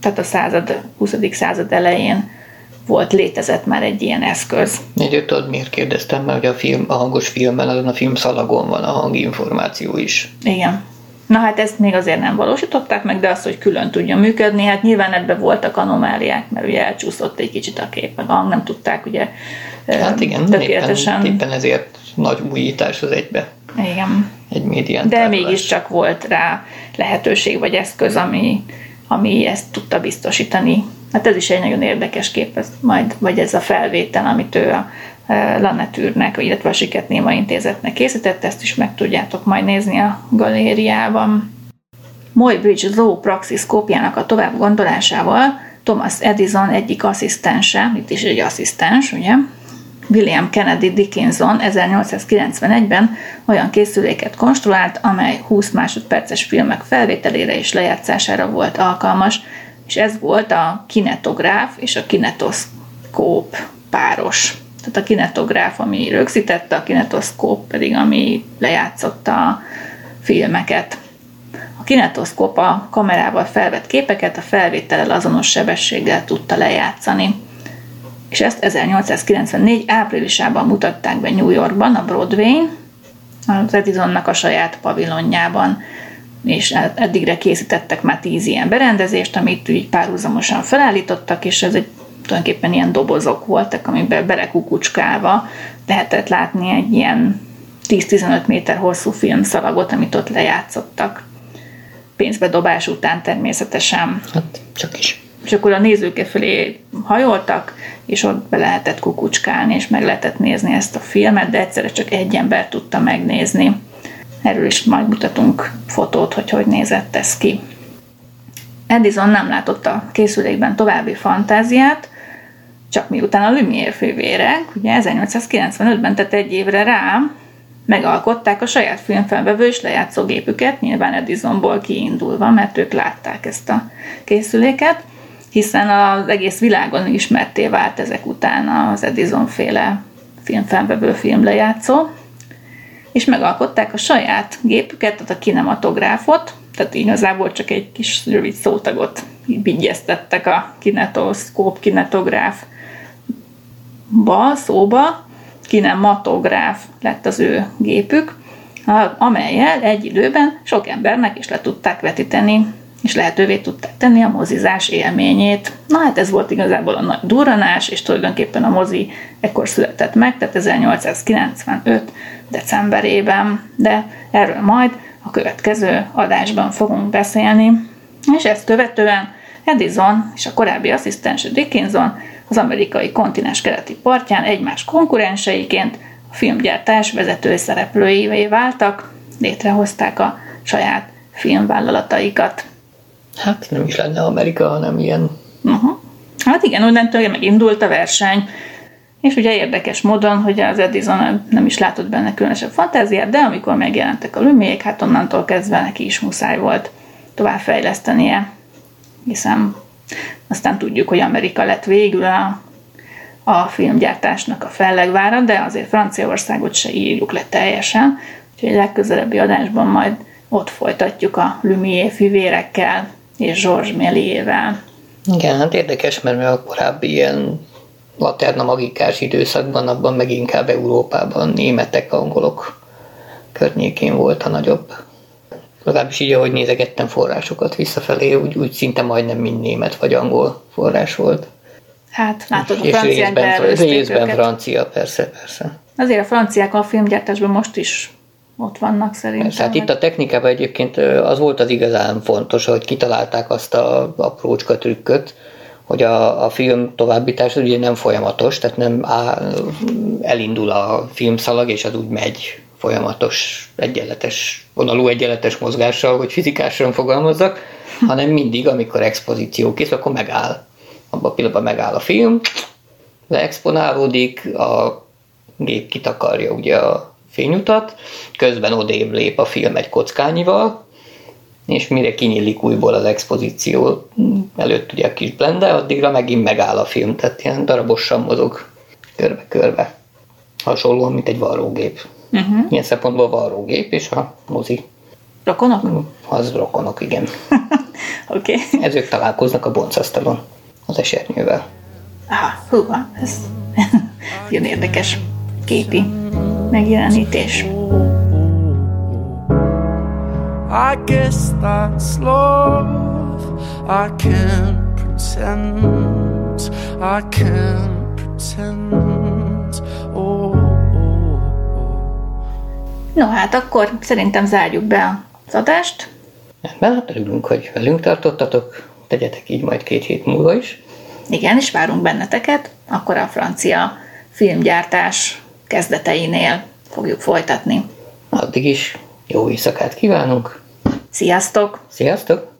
tehát a század, 20. század elején volt, létezett már egy ilyen eszköz. Egy tudod, miért kérdeztem, mert hogy a, film, a hangos filmben, azon a film szalagon van a hanginformáció is. Igen. Na hát ezt még azért nem valósították meg, de azt, hogy külön tudja működni, hát nyilván ebben voltak anomáliák, mert ugye elcsúszott egy kicsit a kép, meg a hang, nem tudták ugye Hát igen, tökéletesen. éppen, éppen ezért nagy újítás az egybe. Igen. Egy médián De mégiscsak volt rá lehetőség vagy eszköz, ami, ami ezt tudta biztosítani. Hát ez is egy nagyon érdekes kép, ez majd, vagy ez a felvétel, amit ő a e, Lanetűrnek, illetve a Siket Néma Intézetnek készített, ezt is meg tudjátok majd nézni a galériában. Moy Bridge Law Praxis kópjának a tovább gondolásával Thomas Edison egyik asszisztense, itt is egy asszisztens, ugye, William Kennedy Dickinson 1891-ben olyan készüléket konstruált, amely 20 másodperces filmek felvételére és lejátszására volt alkalmas, és ez volt a kinetográf és a kinetoszkóp páros. Tehát a kinetográf, ami rögzítette, a kinetoszkóp pedig, ami lejátszotta a filmeket. A kinetoszkóp a kamerával felvett képeket a felvétellel azonos sebességgel tudta lejátszani és ezt 1894 áprilisában mutatták be New Yorkban, a Broadway-n, az Edisonnak a saját pavilonjában, és eddigre készítettek már tíz ilyen berendezést, amit így párhuzamosan felállítottak, és ez egy tulajdonképpen ilyen dobozok voltak, amiben belekukucskálva lehetett látni egy ilyen 10-15 méter hosszú filmszalagot, amit ott lejátszottak. Pénzbedobás után természetesen Hát csak is. És akkor a nézők felé hajoltak, és ott be lehetett kukucskálni, és meg lehetett nézni ezt a filmet, de egyszerre csak egy ember tudta megnézni. Erről is majd mutatunk fotót, hogy hogy nézett ez ki. Edison nem látott a készülékben további fantáziát, csak miután a Lumière fővérek, ugye 1895-ben, tehát egy évre rá, megalkották a saját filmfelvevő és lejátszógépüket, nyilván Edisonból kiindulva, mert ők látták ezt a készüléket, hiszen az egész világon ismerté vált ezek után az Edison féle filmfelvevő filmlejátszó, és megalkották a saját gépüket, tehát a kinematográfot, tehát igazából csak egy kis rövid szótagot vigyeztettek a kinetoszkóp, kinetográf ba, szóba, kinematográf lett az ő gépük, amelyel egy időben sok embernek is le tudták vetíteni és lehetővé tudták tenni a mozizás élményét. Na hát ez volt igazából a nagy durranás, és tulajdonképpen a mozi ekkor született meg, tehát 1895. decemberében, de erről majd a következő adásban fogunk beszélni. És ezt követően Edison és a korábbi asszisztense Dickinson az amerikai kontinens keleti partján egymás konkurenseiként a filmgyártás vezető szereplőivé váltak, létrehozták a saját filmvállalataikat. Hát nem is lenne Amerika, hanem ilyen. Uh-huh. Hát igen, onnantól megindult a verseny, és ugye érdekes módon, hogy az Edison nem is látott benne különösebb fantáziát, de amikor megjelentek a lumiék, hát onnantól kezdve neki is muszáj volt továbbfejlesztenie, hiszen aztán tudjuk, hogy Amerika lett végül a, a filmgyártásnak a fellegvára, de azért Franciaországot se írjuk le teljesen, úgyhogy a legközelebbi adásban majd ott folytatjuk a Lumière fivérekkel és Georges Méliével. Igen, hát érdekes, mert a korábbi ilyen laterna magikás időszakban, abban meg inkább Európában németek, angolok környékén volt a nagyobb. Legalábbis így, ahogy nézegettem forrásokat visszafelé, úgy, úgy szinte majdnem mind német vagy angol forrás volt. Hát látod, a és franciák részben, beelőzték részben őket. francia, persze, persze. Azért a franciák a filmgyártásban most is ott vannak szerintem. Persze, hát itt a technikában egyébként az volt az igazán fontos, hogy kitalálták azt a aprócska trükköt, hogy a, a film továbbítás ugye nem folyamatos, tehát nem áll, elindul a filmszalag, és az úgy megy folyamatos, egyenletes, vonalú egyenletes mozgással, hogy fizikásan fogalmazzak, <laughs> hanem mindig, amikor expozíció kész, akkor megáll. Abban a pillanatban megáll a film, leexponálódik, a gép kitakarja ugye a fényutat, közben odébb lép a film egy kockányival, és mire kinyílik újból az expozíció előtt ugye a kis blende, addigra megint megáll a film, tehát ilyen darabosan mozog körbe-körbe. Hasonlóan, mint egy varrógép. Uh-huh. Ilyen szempontból varrógép, és a mozi Rokonok? az rokonok, igen. <laughs> Oké. Okay. Ezek találkoznak a boncasztalon az esernyővel. Ah, hú, ez <laughs> ilyen érdekes képi megjelenítés. I guess that's love. I can't pretend. I can't pretend. Oh, oh, oh. No hát akkor szerintem zárjuk be az adást. Rendben, hát örülünk, hogy velünk tartottatok. Tegyetek így majd két hét múlva is. Igen, és várunk benneteket, akkor a francia filmgyártás kezdeteinél fogjuk folytatni. Addig is jó éjszakát kívánunk. Sziasztok! Sziasztok!